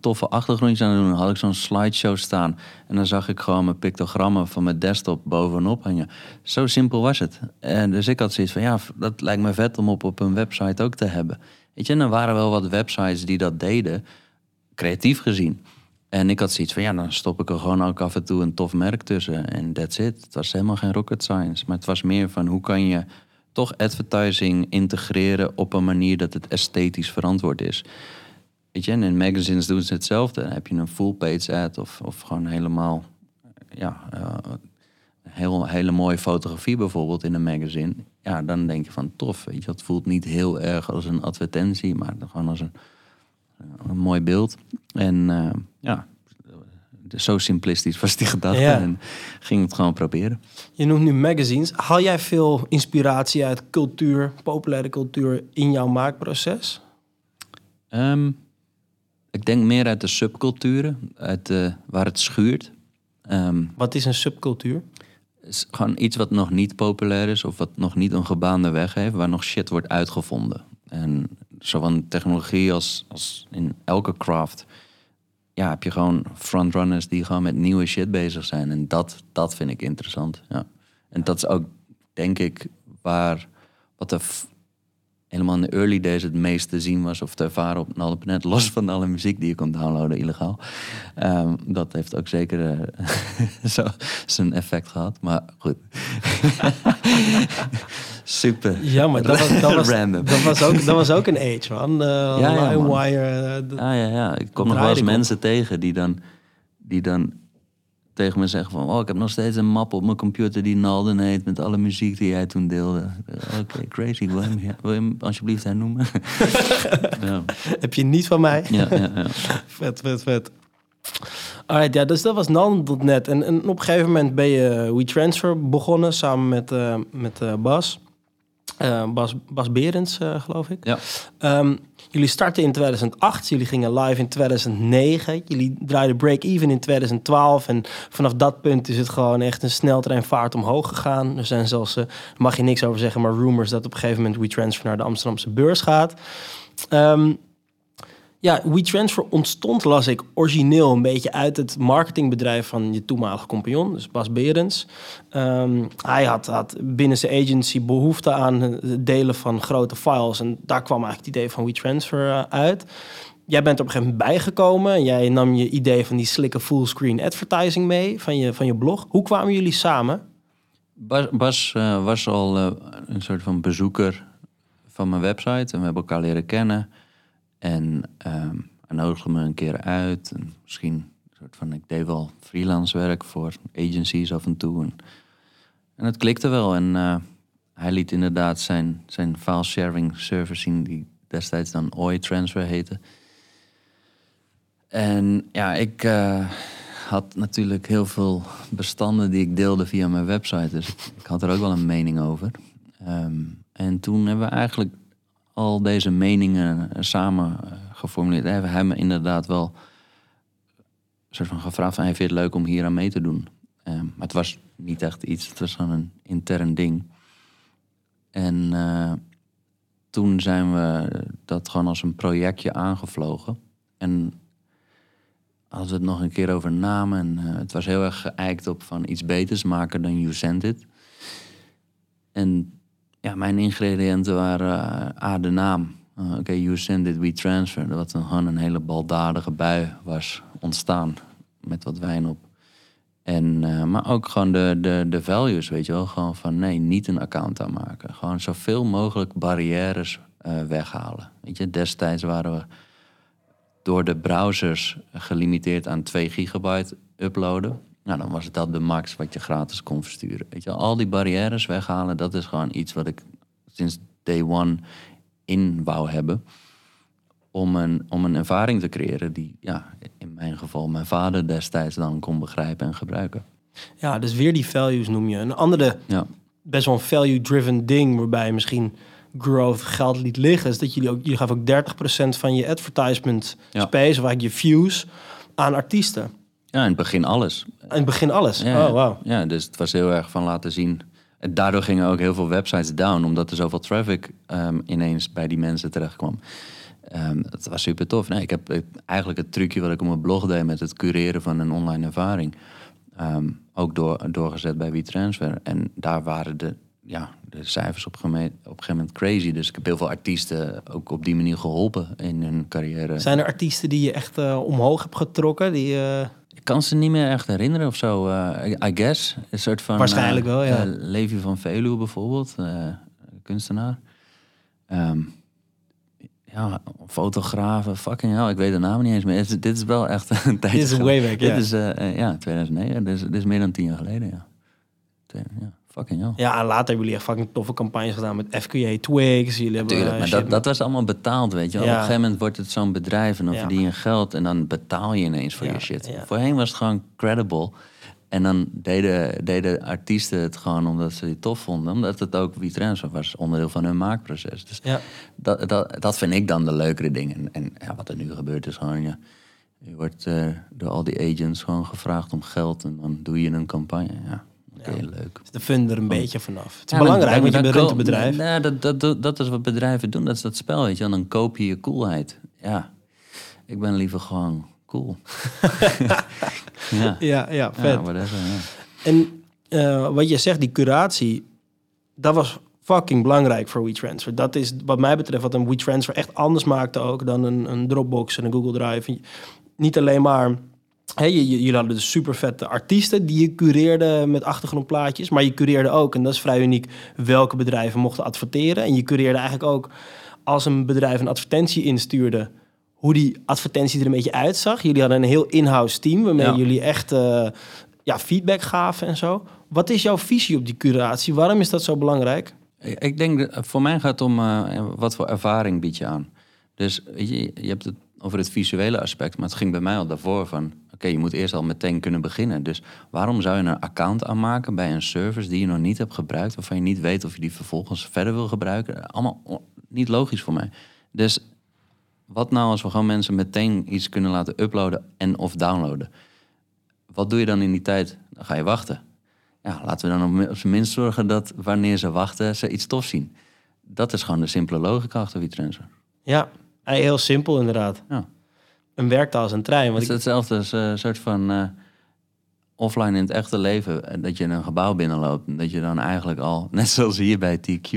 toffe achtergrondjes aan doen. had ik zo'n slideshow staan. En dan zag ik gewoon mijn pictogrammen van mijn desktop bovenop hangen. Zo simpel was het. En dus ik had zoiets van, ja, dat lijkt me vet om op, op een website ook te hebben. Weet je, en er waren wel wat websites die dat deden, creatief gezien. En ik had zoiets van, ja, dan stop ik er gewoon ook af en toe een tof merk tussen. En that's it. Het was helemaal geen rocket science. Maar het was meer van, hoe kan je toch advertising integreren op een manier dat het esthetisch verantwoord is. Weet je, en in magazines doen ze hetzelfde. Heb je een full page ad of, of gewoon helemaal, ja, uh, heel, hele mooie fotografie bijvoorbeeld in een magazine. Ja, dan denk je van tof, weet je, dat voelt niet heel erg als een advertentie, maar gewoon als een, een mooi beeld. En uh, ja, zo simplistisch was die gedachte. En ging het gewoon proberen. Je noemt nu magazines. Haal jij veel inspiratie uit cultuur, populaire cultuur in jouw maakproces? Um, ik denk meer uit de subculturen, uit de, waar het schuurt. Um, wat is een subcultuur? Is gewoon iets wat nog niet populair is of wat nog niet een gebaande weg heeft, waar nog shit wordt uitgevonden. En zo van technologie als, als in elke craft ja, heb je gewoon frontrunners die gewoon met nieuwe shit bezig zijn. En dat, dat vind ik interessant. Ja. En dat is ook, denk ik, waar wat de helemaal in de early days het meest te zien was of te ervaren op Nallepenet, los van alle muziek die je kon downloaden illegaal. Um, dat heeft ook zeker uh, zo zijn effect gehad, maar goed. Super. Ja, maar dat was, dat was, random. Dat was, ook, dat was ook een age, man. Uh, ja, ja, man. Wire, uh, ah, ja, ja. Ik kom nog wel eens mensen tegen die dan, die dan tegen me zeggen van... oh, ik heb nog steeds een map op mijn computer die Nalden heet... met alle muziek die jij toen deelde. Oké, crazy. Wil je, wil je alsjeblieft hernoemen? ja. Heb je niet van mij? ja, ja, ja. vet, vet, vet. Alright, ja, dus dat was Nalden.net. En, en op een gegeven moment ben je WeTransfer begonnen... samen met, uh, met uh, Bas... Uh, Bas, Bas Berends, uh, geloof ik. Ja. Um, jullie startten in 2008, jullie gingen live in 2009. Jullie draaiden break-even in 2012. En vanaf dat punt is het gewoon echt een sneltreinvaart omhoog gegaan. Er zijn zelfs, uh, mag je niks over zeggen, maar rumors dat op een gegeven moment WeTransfer naar de Amsterdamse beurs gaat. Um, ja, WeTransfer ontstond, las ik, origineel een beetje uit het marketingbedrijf van je toenmalige compagnon, dus Bas Berends. Um, hij had, had binnen zijn agency behoefte aan het delen van grote files en daar kwam eigenlijk het idee van WeTransfer uh, uit. Jij bent op een gegeven moment bijgekomen en jij nam je idee van die slikke fullscreen advertising mee van je, van je blog. Hoe kwamen jullie samen? Bas, uh, was al uh, een soort van bezoeker van mijn website en we hebben elkaar leren kennen. En um, hij nodigde me een keer uit. En misschien een soort van, ik deed wel freelance werk voor agencies af en toe. En, en het klikte wel. En uh, hij liet inderdaad zijn, zijn file sharing service zien, die destijds dan OI Transfer heette. En ja, ik uh, had natuurlijk heel veel bestanden die ik deelde via mijn website. Dus ik had er ook wel een mening over. Um, en toen hebben we eigenlijk al deze meningen samen uh, geformuleerd. Hebben hij me inderdaad wel een soort van gevraagd van... Hey, vind het leuk om hier aan mee te doen? Um, maar het was niet echt iets, het was gewoon een intern ding. En uh, toen zijn we dat gewoon als een projectje aangevlogen. En als we het nog een keer over namen... en het was heel erg geëikt op van iets beters maken dan You Send It. En ja, mijn ingrediënten waren uh, A, de naam. Uh, Oké, okay, you send it, we transfer. Een, gewoon een hele baldadige bui was ontstaan. Met wat wijn op. En, uh, maar ook gewoon de, de, de values, weet je wel. Gewoon van nee, niet een account aanmaken. Gewoon zoveel mogelijk barrières weghalen. Weet je, destijds waren we door de browsers gelimiteerd aan 2 gigabyte uploaden. Nou, dan was het dat de max wat je gratis kon versturen. Weet je, al die barrières weghalen, dat is gewoon iets wat ik sinds day one in wou hebben. Om een, om een ervaring te creëren die, ja, in mijn geval mijn vader destijds dan kon begrijpen en gebruiken. Ja, dus weer die values noem je. Een andere, ja. best wel een value-driven ding, waarbij misschien growth geld liet liggen, is dat jullie ook, je gaf ook 30% van je advertisement space, of eigenlijk je views, aan artiesten. Ja, in het begin alles. In het begin alles? Ja, oh, wow. Ja, dus het was heel erg van laten zien. En daardoor gingen ook heel veel websites down, omdat er zoveel traffic um, ineens bij die mensen terecht kwam. Um, dat was super tof. Nee, ik heb eigenlijk het trucje wat ik op mijn blog deed met het cureren van een online ervaring. Um, ook door, doorgezet bij WeTransfer. En daar waren de ja, de cijfers op, op een gegeven moment crazy. Dus ik heb heel veel artiesten ook op die manier geholpen in hun carrière. Zijn er artiesten die je echt eh, omhoog hebt getrokken? Die, Ik kan ze niet meer echt herinneren of zo. eh, I- guess. Een soort van... Waarschijnlijk eh, wel, ja. eh, Levi van Veluwe bijvoorbeeld. eh, kunstenaar. Ehm, ja, fotografen. Fucking hell, ik weet de naam niet eens meer. Is- dit is wel echt een tijdje Dit is way back, Dit ja. is, eh, eh, ja, 2009. Dit is, dit is meer dan tien jaar geleden, ja. Twee- ja fucking hell. ja, en later hebben jullie echt fucking toffe campagnes gedaan met FQA Twigs. Jullie hebben Tuurlijk, eh, maar dat, dat was allemaal betaald, weet je wel. Ja. Op een gegeven moment wordt het zo'n bedrijf en dan Ja. verdien je geld en dan betaal je ineens voor Ja, je shit. ja. Voorheen was het gewoon credible. En dan deden, deden artiesten het gewoon omdat ze het tof vonden. Omdat het ook WeTransfer was, onderdeel van hun maakproces. Dus Ja. dat, dat, dat vind ik dan de leukere dingen. En, en ja, wat er nu gebeurt is gewoon, ja, je wordt eh, door al die agents gewoon gevraagd om geld. En dan doe je een campagne. Ja, oké, leuk. de fun er een beetje vanaf. Het is Ja, belangrijk, want je bent een bedrijf. Ja, dat, dat, dat, dat is wat bedrijven doen. Dat is dat spel, weet je. Dan koop je je coolheid. Ja, ik ben liever gewoon cool. ja, Ja, ja, vet. ja whatever, ja. En eh, wat je zegt, die curatie, dat was fucking belangrijk voor WeTransfer. Dat is wat mij betreft wat een WeTransfer echt anders maakte ook dan een, een Dropbox en een Google Drive. Niet alleen maar... Je- jullie hadden dus super vette artiesten die je cureerde met achtergrondplaatjes. Maar je cureerde ook, en dat is vrij uniek, welke bedrijven mochten adverteren. En je cureerde eigenlijk ook als een bedrijf een advertentie instuurde, hoe die advertentie er een beetje uitzag. Jullie hadden een heel in-house team waarmee Ja. jullie echt eh, ja, feedback gaven en zo. Wat is jouw visie op die curatie? Waarom is dat zo belangrijk? Ik denk, dat- voor mij gaat het om eh, wat voor ervaring bied je aan. Dus je hebt het over het visuele aspect, maar het ging bij mij al daarvoor van... Je moet eerst al meteen kunnen beginnen. Dus waarom zou je een account aanmaken bij een service die je nog niet hebt gebruikt... waarvan je niet weet of je die vervolgens verder wil gebruiken? Allemaal niet logisch voor mij. Dus wat nou als we gewoon mensen meteen iets kunnen laten uploaden en of downloaden? Wat doe je dan in die tijd? Dan ga je wachten. Ja, laten we dan op zijn minst zorgen dat wanneer ze wachten, ze iets tof zien. Dat is gewoon de simpele logica achter WeTransfer. Ja, eh, heel simpel inderdaad. Ja. Een werktaal als een trein. Het Want is ik, hetzelfde als een soort van eh, offline in het echte leven. eh, Dat je een gebouw binnenloopt. en Dat je dan eigenlijk al, net zoals hier bij TQ,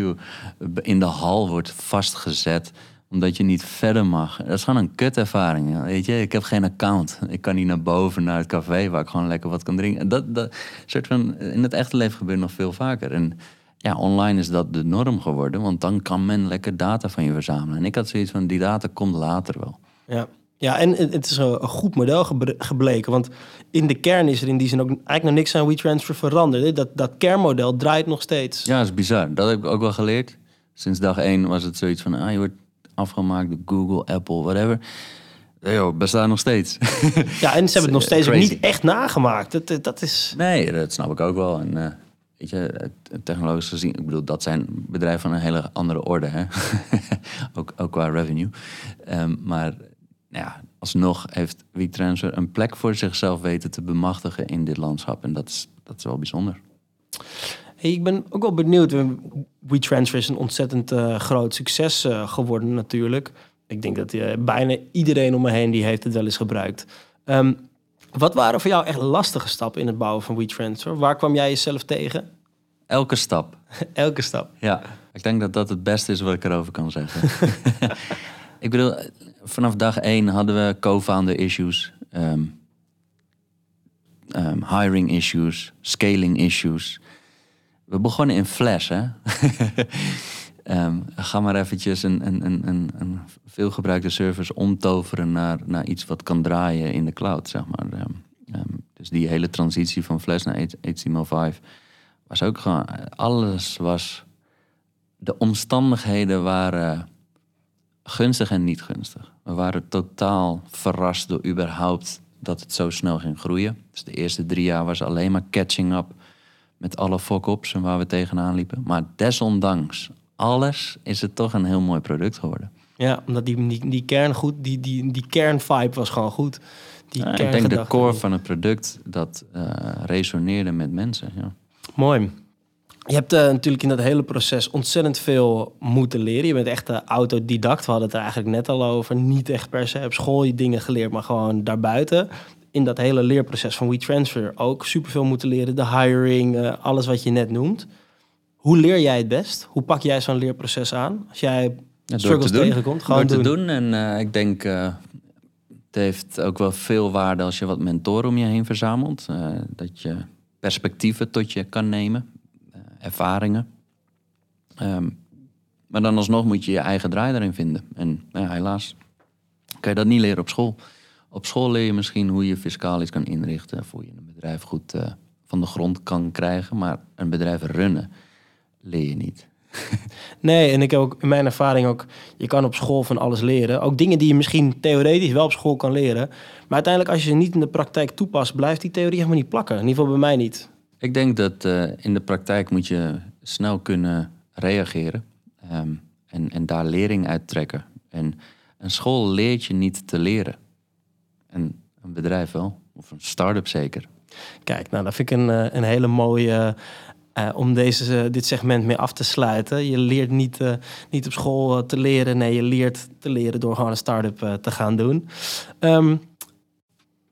in de hal wordt vastgezet. Omdat je niet verder mag. Dat is gewoon een kutervaring. Weet je, ik heb geen account. Ik kan niet naar boven naar het café waar ik gewoon lekker wat kan drinken. Dat, dat soort van, in het echte leven gebeurt nog veel vaker. En ja, online is dat de norm geworden. Want dan kan men lekker data van je verzamelen. En ik had zoiets van, die data komt later wel. ja. Ja, en het is een goed model gebleken. Want in de kern is er in die zin ook eigenlijk nog niks aan WeTransfer veranderd. Dat, dat kernmodel draait nog steeds. Ja, dat is bizar. Dat heb ik ook wel geleerd. Sinds dag één was het zoiets van... Ah, je wordt afgemaakt door Google, Apple, whatever. Joh, bestaat nog steeds. Ja, en ze hebben het nog steeds niet echt nagemaakt. Dat, dat- is... nee, dat snap ik ook wel. En, eh, weet je, technologisch gezien... Ik bedoel, dat zijn bedrijven van een hele andere orde. Hè? ook, ook qua revenue. Ehm, maar ja, alsnog heeft WeTransfer een plek voor zichzelf weten te bemachtigen in dit landschap. En dat is, dat is wel bijzonder. Hey, ik ben ook wel benieuwd. WeTransfer is een ontzettend eh, groot succes eh, geworden natuurlijk. Ik denk dat eh, bijna iedereen om me heen die heeft het wel eens gebruikt. Ehm, wat waren voor jou echt lastige stappen in het bouwen van WeTransfer? Waar kwam jij jezelf tegen? Elke stap. Elke stap. Ja, ik denk dat dat het beste is wat ik erover kan zeggen. ik bedoel, vanaf dag één hadden we co-founder issues, ehm, ehm, hiring issues, scaling issues. We begonnen in Flash, hè. Ehm, ga maar eventjes een, een, een, een, veelgebruikte service omtoveren naar, naar iets wat kan draaien in de cloud, zeg maar. Dus die hele transitie van Flash naar HTML5 was ook gewoon... Alles was... De omstandigheden waren gunstig en niet gunstig. We waren totaal verrast door überhaupt dat het zo snel ging groeien. Dus de eerste drie jaar was alleen maar catching up met alle fuck-ups en waar we tegenaan liepen. Maar desondanks alles is het toch een heel mooi product geworden. Ja, omdat die, die, die kern goed, die, die, die kernvibe was gewoon goed. Die Ja, ik denk de core van het product dat eh, resoneerde met mensen. Ja. Mooi. Je hebt eh, natuurlijk in dat hele proces ontzettend veel moeten leren. Je bent echt uh, autodidact. We hadden het er eigenlijk net al over. Niet echt per se op school je dingen geleerd, maar gewoon daarbuiten. In dat hele leerproces van WeTransfer ook superveel moeten leren. De hiring, uh, alles wat je net noemt. Hoe leer jij het best? Hoe pak jij zo'n leerproces aan? Als jij Ja, door struggles te tegenkomt, gewoon door te doen. En eh, ik denk, eh, het heeft ook wel veel waarde als je wat mentoren om je heen verzamelt. Eh, dat je perspectieven tot je kan nemen, eh, ervaringen. Ehm, maar dan alsnog moet je je eigen draai erin vinden. En ja, helaas kan je dat niet leren op school. Op school leer je misschien hoe je fiscaal iets kan inrichten. Of hoe je een bedrijf goed eh, van de grond kan krijgen. Maar een bedrijf runnen leer je niet. Nee, en ik heb ook in mijn ervaring ook, je kan op school van alles leren. Ook dingen die je misschien theoretisch wel op school kan leren. Maar uiteindelijk als je ze niet in de praktijk toepast, blijft die theorie helemaal niet plakken. In ieder geval bij mij niet. Ik denk dat eh, in de praktijk moet je snel kunnen reageren ehm, en, en daar lering uit trekken. En een school leert je niet te leren. En een bedrijf wel, of een start-up zeker. Kijk, nou, dat vind ik een, eh, een hele mooie. eh, om deze, dit segment mee af te sluiten. Je leert niet, niet op school te leren. Nee, je leert te leren door gewoon een start-up te gaan doen. Ehm,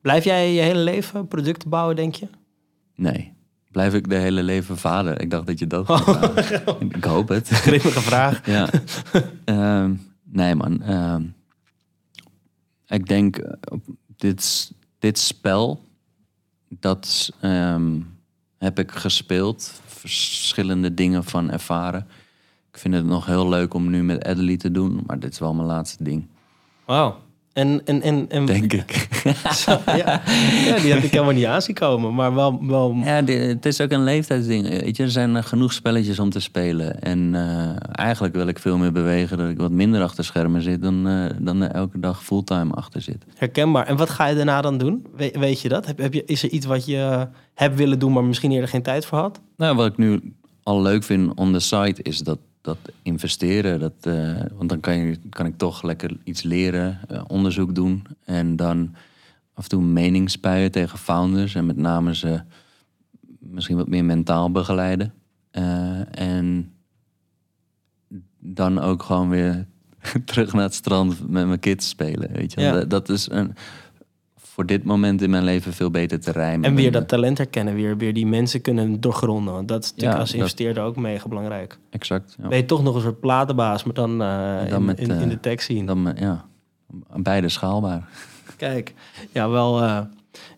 blijf jij je hele leven producten bouwen, denk je? Nee, blijf ik de hele leven vader? Ik dacht dat je dat... vragen. ik hoop het. Grimmige vraag. ja. Ehm, nee, man. ehm, ik denk, eh, dit, dit spel, dat ehm, heb ik gespeeld. Verschillende dingen van ervaren. Ik vind het nog heel leuk om nu met Adelie te doen, maar dit is wel mijn laatste ding, Wauw. En, en, en, en denk ik. Zo, ja. ja, die had ik helemaal niet aanzien komen. Maar wel, wel Ja, het is ook een leeftijdsding. Weet je, er zijn eh, genoeg spelletjes om te spelen. En eh, eigenlijk wil ik veel meer bewegen dat ik wat minder achter schermen zit dan, eh, dan er elke dag fulltime achter zit. herkenbaar. En wat ga je daarna dan doen? We- weet je dat? Heb, heb je, is er iets wat je hebt willen doen, maar misschien eerder geen tijd voor had? Nou, wat ik nu al leuk vind on the site is dat, dat investeren. Dat, eh, want dan kan, je, kan ik toch lekker iets leren, eh, onderzoek doen. En dan af en toe mening spuien tegen founders. En met name ze misschien wat meer mentaal begeleiden. Eh, en dan ook gewoon weer terug naar het strand met mijn kids spelen. Weet je? wel. Ja. Dat, dat is een, voor dit moment in mijn leven veel beter te rijmen. En weer dat talent herkennen, weer, weer die mensen kunnen doorgronden. Want dat is natuurlijk Ja, als dat- investeerder ook mega belangrijk. eh, Exact. Ja. Ben je toch nog een soort platenbaas, maar dan, eh, Dan in, met, in, in eh, de tech scene. Dan, eh, ja, beide schaalbaar. Kijk, ja, wel eh,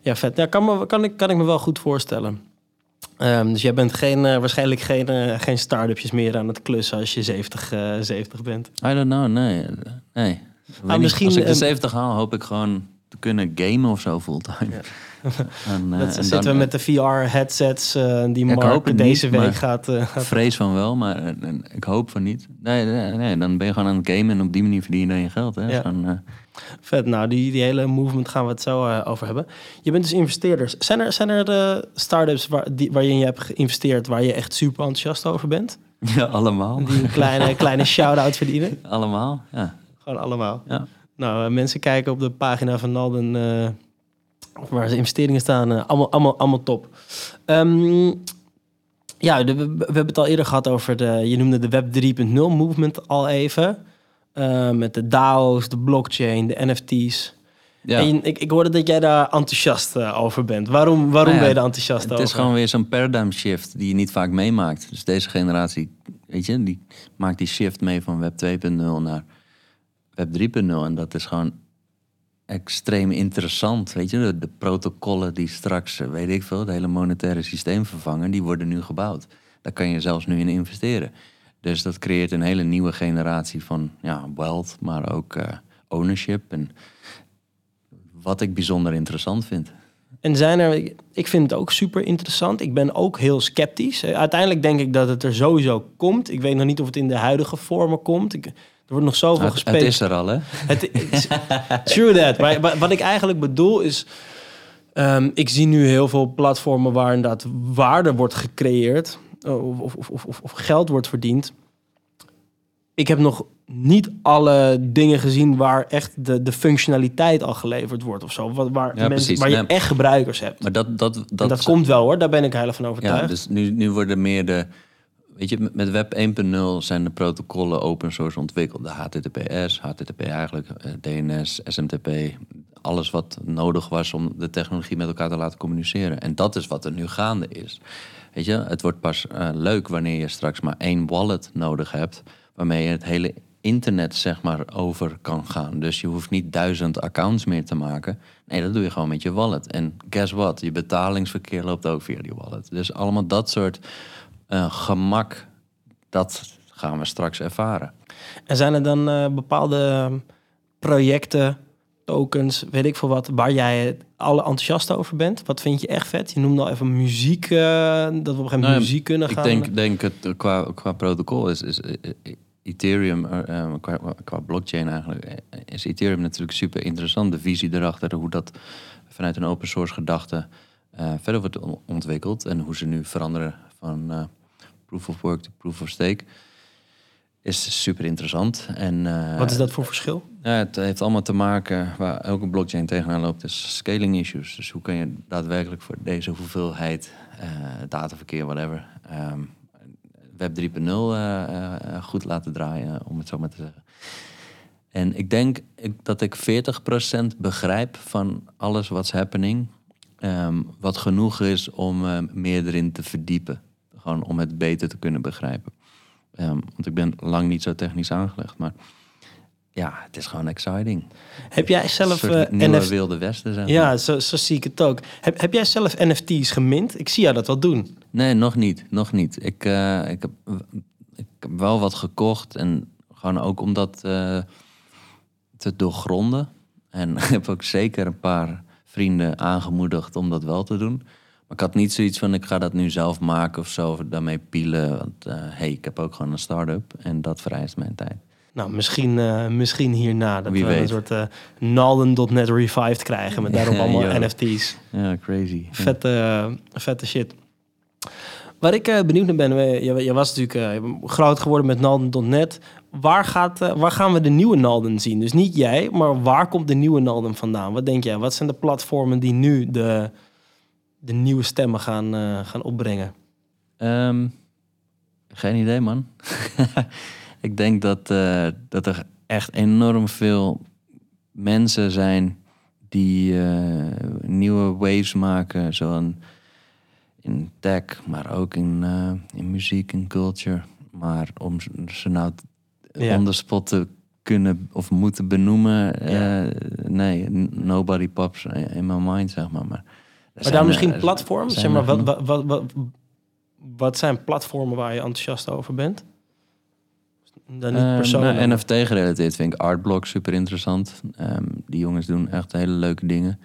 ja, vet. Ja, kan, me, kan, ik, kan ik me wel goed voorstellen. Ehm, dus jij bent geen, eh, waarschijnlijk geen, eh, geen start-upjes meer aan het klussen als je 70, eh 70 bent. I don't know, nee. eh, nee. Niet. misschien, Als ik de ehm, 70 haal, hoop ik gewoon te kunnen gamen of zo fulltime. Ja. en, eh, Dat en zitten dan, we met de VR-headsets eh, die Ja, Mark deze niet, week gaat... gaat- vrees van wel, maar ik hoop van niet. Nee, nee, nee, dan ben je gewoon aan het gamen en op die manier verdien je dan je geld. Hè? Ja. Vet, nou, die, die hele movement gaan we het zo over hebben. Je bent dus investeerders. Zijn er, zijn er de start-ups waar, die, waarin je hebt geïnvesteerd... waar je echt super enthousiast over bent? ja, allemaal. Die een kleine, kleine shout-out verdienen? Allemaal, ja. Gewoon allemaal. ja. Nou, eh, mensen kijken op de pagina van Nalden... eh, waar ze investeringen staan. eh, allemaal, allemaal, allemaal top. Ehm, ja, de- we, we hebben het al eerder gehad over de... Je noemde de Web 3.0 movement al even. Met de DAO's, de blockchain, de NFT's. ja. En ik, ik hoorde dat jij daar enthousiast over bent. Waarom, waarom Nou ja, ben je daar enthousiast Het over? is gewoon weer zo'n paradigm shift die je niet vaak meemaakt. Dus deze generatie, weet je, die maakt die shift mee van web 2.0 naar web 3.0. En dat is gewoon extreem interessant. Weet je, de, protocollen die straks, eh, weet ik veel, het hele monetaire systeem vervangen, die worden nu gebouwd. Daar kan je zelfs nu in investeren. Dus dat creëert een hele nieuwe generatie van ja, wealth, maar ook eh, ownership. En wat ik bijzonder interessant vind. En zijn er, ik vind het ook super interessant. Ik ben ook heel sceptisch. Eh, Uiteindelijk denk ik dat het er sowieso komt. Ik weet nog niet of het in de huidige vormen komt. Ik, er wordt nog zoveel Het, gespeeld. het is er al, hè? Het true that. Maar wa- wat ik eigenlijk bedoel is... ehm, ik zie nu heel veel platformen waar inderdaad waarde wordt gecreëerd... of, of, of, of, of geld wordt verdiend. Ik heb nog niet alle dingen gezien waar echt de, de functionaliteit al geleverd wordt of zo. Waar, waar, Ja, mensen, waar je Nee. echt gebruikers hebt. Maar dat, dat, dat, komt wel hoor, daar ben ik heilig van overtuigd. Ja, dus nu, nu worden meer de weet je, met- Web 1.0 zijn de protocollen open source ontwikkeld. De HTTPS, HTTP eigenlijk, eh, DNS, SMTP. Alles wat nodig was om de technologie met elkaar te laten communiceren. En dat is wat er nu gaande is. Weet je, het wordt pas eh, leuk wanneer je straks maar één wallet nodig hebt. Waarmee je het hele internet zeg maar over kan gaan. Dus je hoeft niet duizend accounts meer te maken. Nee, dat doe je gewoon met je wallet. En guess what? Je betalingsverkeer loopt ook via die wallet. Dus allemaal dat soort eh, gemak, dat gaan we straks ervaren. En zijn er dan eh, bepaalde projecten, tokens, weet ik veel wat, waar jij alle enthousiast over bent? Wat vind je echt vet? Je noemde al even muziek, eh, dat we op een gegeven moment Nou, muziek kunnen Ik gaan. denk, denk het eh, qua, qua protocol is, is Ethereum, qua, qua blockchain eigenlijk, is Ethereum natuurlijk super interessant. De visie erachter, hoe dat vanuit een open source gedachte verder wordt on- ontwikkeld. En hoe ze nu veranderen van eh, proof of work to proof of stake. Is super interessant. En, eh, Wat is dat voor verschil? ja, het heeft allemaal te maken waar elke blockchain tegenaan loopt, is scaling issues. Dus hoe kan je daadwerkelijk voor deze hoeveelheid eh, dataverkeer, whatever, ehm, Web 3.0 eh, eh, goed laten draaien, om het zo maar te zeggen. En ik denk dat ik 40% begrijp van alles wat's happening, ehm, wat genoeg is om meer erin te verdiepen. Gewoon om het beter te kunnen begrijpen. Ehm, want ik ben lang niet zo technisch aangelegd, maar ja, het is gewoon exciting. Heb jij zelf eh, nieuwe NFT wilde westen, zeg maar. Ja, zo, zo zie ik het ook. Heb, heb jij zelf NFT's gemint? Ik zie jou dat wel doen. Nee, nog niet. Nog niet. Ik, eh, ik, heb, ik heb wel wat gekocht. En gewoon ook om dat eh, te doorgronden. En ik heb ook zeker een paar vrienden aangemoedigd om dat wel te doen. Maar ik had niet zoiets van, ik ga dat nu zelf maken of zo. Of daarmee pielen. Want eh, hey, ik heb ook gewoon een start-up. En dat vereist mijn tijd. Nou, misschien, eh, misschien hierna. Dat Wie we een weet. soort eh Nalden.net revived krijgen. Met daarop allemaal yo. NFT's. Ja, crazy. Vette, vette shit. Waar ik benieuwd naar ben, je, je was natuurlijk groot geworden met Nalden.net. Waar, gaat, waar gaan we de nieuwe Nalden zien? Dus niet jij, maar waar komt de nieuwe Nalden vandaan? Wat denk jij? Wat zijn de platformen die nu de, de nieuwe stemmen gaan, eh, gaan opbrengen? Ehm, geen idee, man. ik denk dat, eh, dat er echt enorm veel mensen zijn die eh, nieuwe waves maken. Zo in, in tech, maar ook in, in muziek en culture. Maar om ze- nou Ja. on the spot te kunnen of moeten benoemen, Ja. nee, nobody pops in my mind, zeg maar. Maar, Maar zijn dan er- misschien er platforms? Zeg maar, wat, wat, wat, wat, wat zijn platformen waar je enthousiast over bent? Dan niet Eh, persoonlijk. nou, maar- NFT gerelateerd vind ik Artblock super interessant. Ehm, die jongens doen echt hele leuke dingen.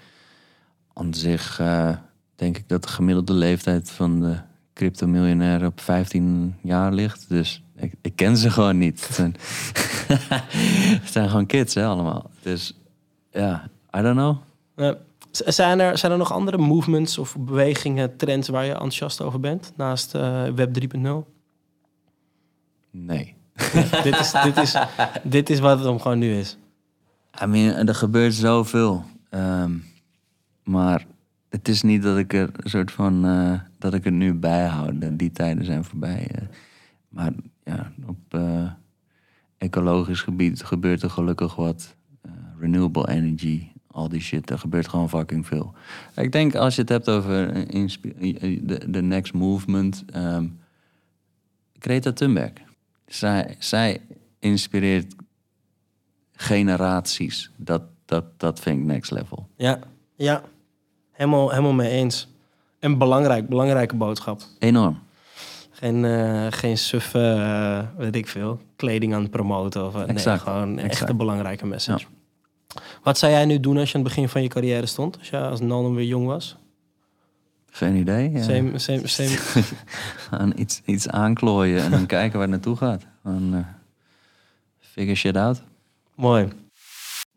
Aan zich eh, denk ik dat de gemiddelde leeftijd van de crypto-miljonair op 15 jaar ligt. Dus ik, ik ken ze gewoon niet. Het zijn, het zijn gewoon kids, hè, allemaal. Dus ja, I don't know. Eh, zijn, er, zijn er nog andere movements of bewegingen, trends waar je enthousiast over bent? Naast eh, Web 3.0? Nee. dit, is, dit, is, dit is wat het om gewoon nu is. I mean, er gebeurt zoveel. Ehm, maar het is niet dat ik er een soort van eh, dat ik er nu bij hou. De- Die tijden zijn voorbij. eh. maar ja, op ecologisch gebied gebeurt er gelukkig wat. Renewable energy, al die shit. Er gebeurt gewoon fucking veel. Ik denk als je het hebt over eh, inspi- eh, de, de next movement. ehm Greta Thunberg. Zij, zij inspireert generaties. Dat, dat, dat vind ik next level. Ja, ja. Helemaal, helemaal mee eens. En belangrijk, belangrijke boodschap. Enorm. Geen, eh geen suffe, eh, weet ik veel, kleding aan het promoten. Of, eh, nee, Exact, gewoon echt exact. een belangrijke message. Wat zou jij nu doen als je aan het begin van je carrière stond? Als je als Nalden weer jong was? Geen idee. Ja. Same, same, same. Gaan iets, iets aanklooien en dan kijken waar het naartoe gaat. Dan, eh, figure shit out. Mooi.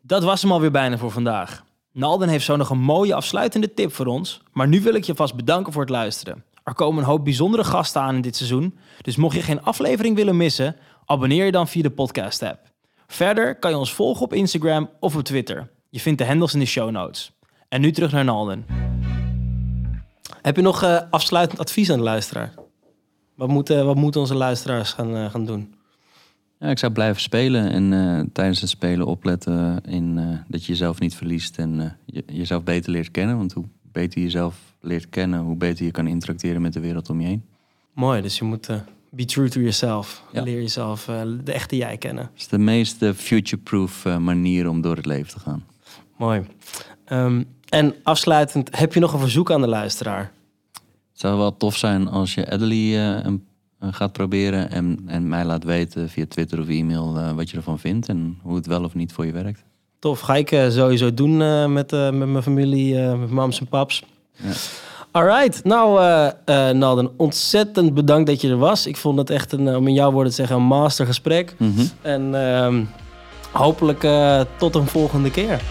Dat was hem alweer bijna voor vandaag. Nalden heeft zo nog een mooie afsluitende tip voor ons. Maar nu wil ik je vast bedanken voor het luisteren. Er komen een hoop bijzondere gasten aan in dit seizoen. Dus mocht je geen aflevering willen missen, abonneer je dan via de podcast-app. Verder kan je ons volgen op Instagram of op Twitter. Je vindt de handles in de show notes. En nu terug naar Nalden. Heb je nog eh, afsluitend advies aan de luisteraar? Wat moeten, wat moeten onze luisteraars gaan, eh, gaan doen? Ja, ik zou blijven spelen en eh, tijdens het spelen opletten in eh, dat je jezelf niet verliest en eh, je, jezelf beter leert kennen. Want hoe beter je jezelf leert kennen, hoe beter je kan interacteren met de wereld om je heen. Mooi, dus je moet eh, be true to yourself. Ja. Leer jezelf eh, de echte jij kennen. Dat is de meest eh, future-proof eh, manier om door het leven te gaan. Mooi. Ehm, en afsluitend, heb je nog een verzoek aan de luisteraar? Het zou wel tof zijn als je Adelie gaat proberen en, en mij laat weten via Twitter of e-mail wat je ervan vindt en hoe het wel of niet voor je werkt. Tof, ga ik sowieso doen met, met mijn familie, met mams en paps. Ja. Alright, nou eh eh, Nalden, ontzettend bedankt dat je er was. Ik vond het echt, een, eh, om in jouw woorden te zeggen, een mastergesprek. Mhm. En ehm, hopelijk eh, tot een volgende keer.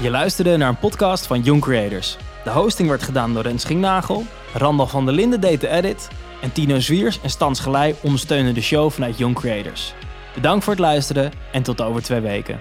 Je luisterde naar een podcast van Young Creators. De hosting werd gedaan door Rens Schingnagel, Randal van der Linden deed de edit en Tino Zwiers en Stans Gelei ondersteunen de show vanuit Young Creators. Bedankt voor het luisteren en tot over twee weken.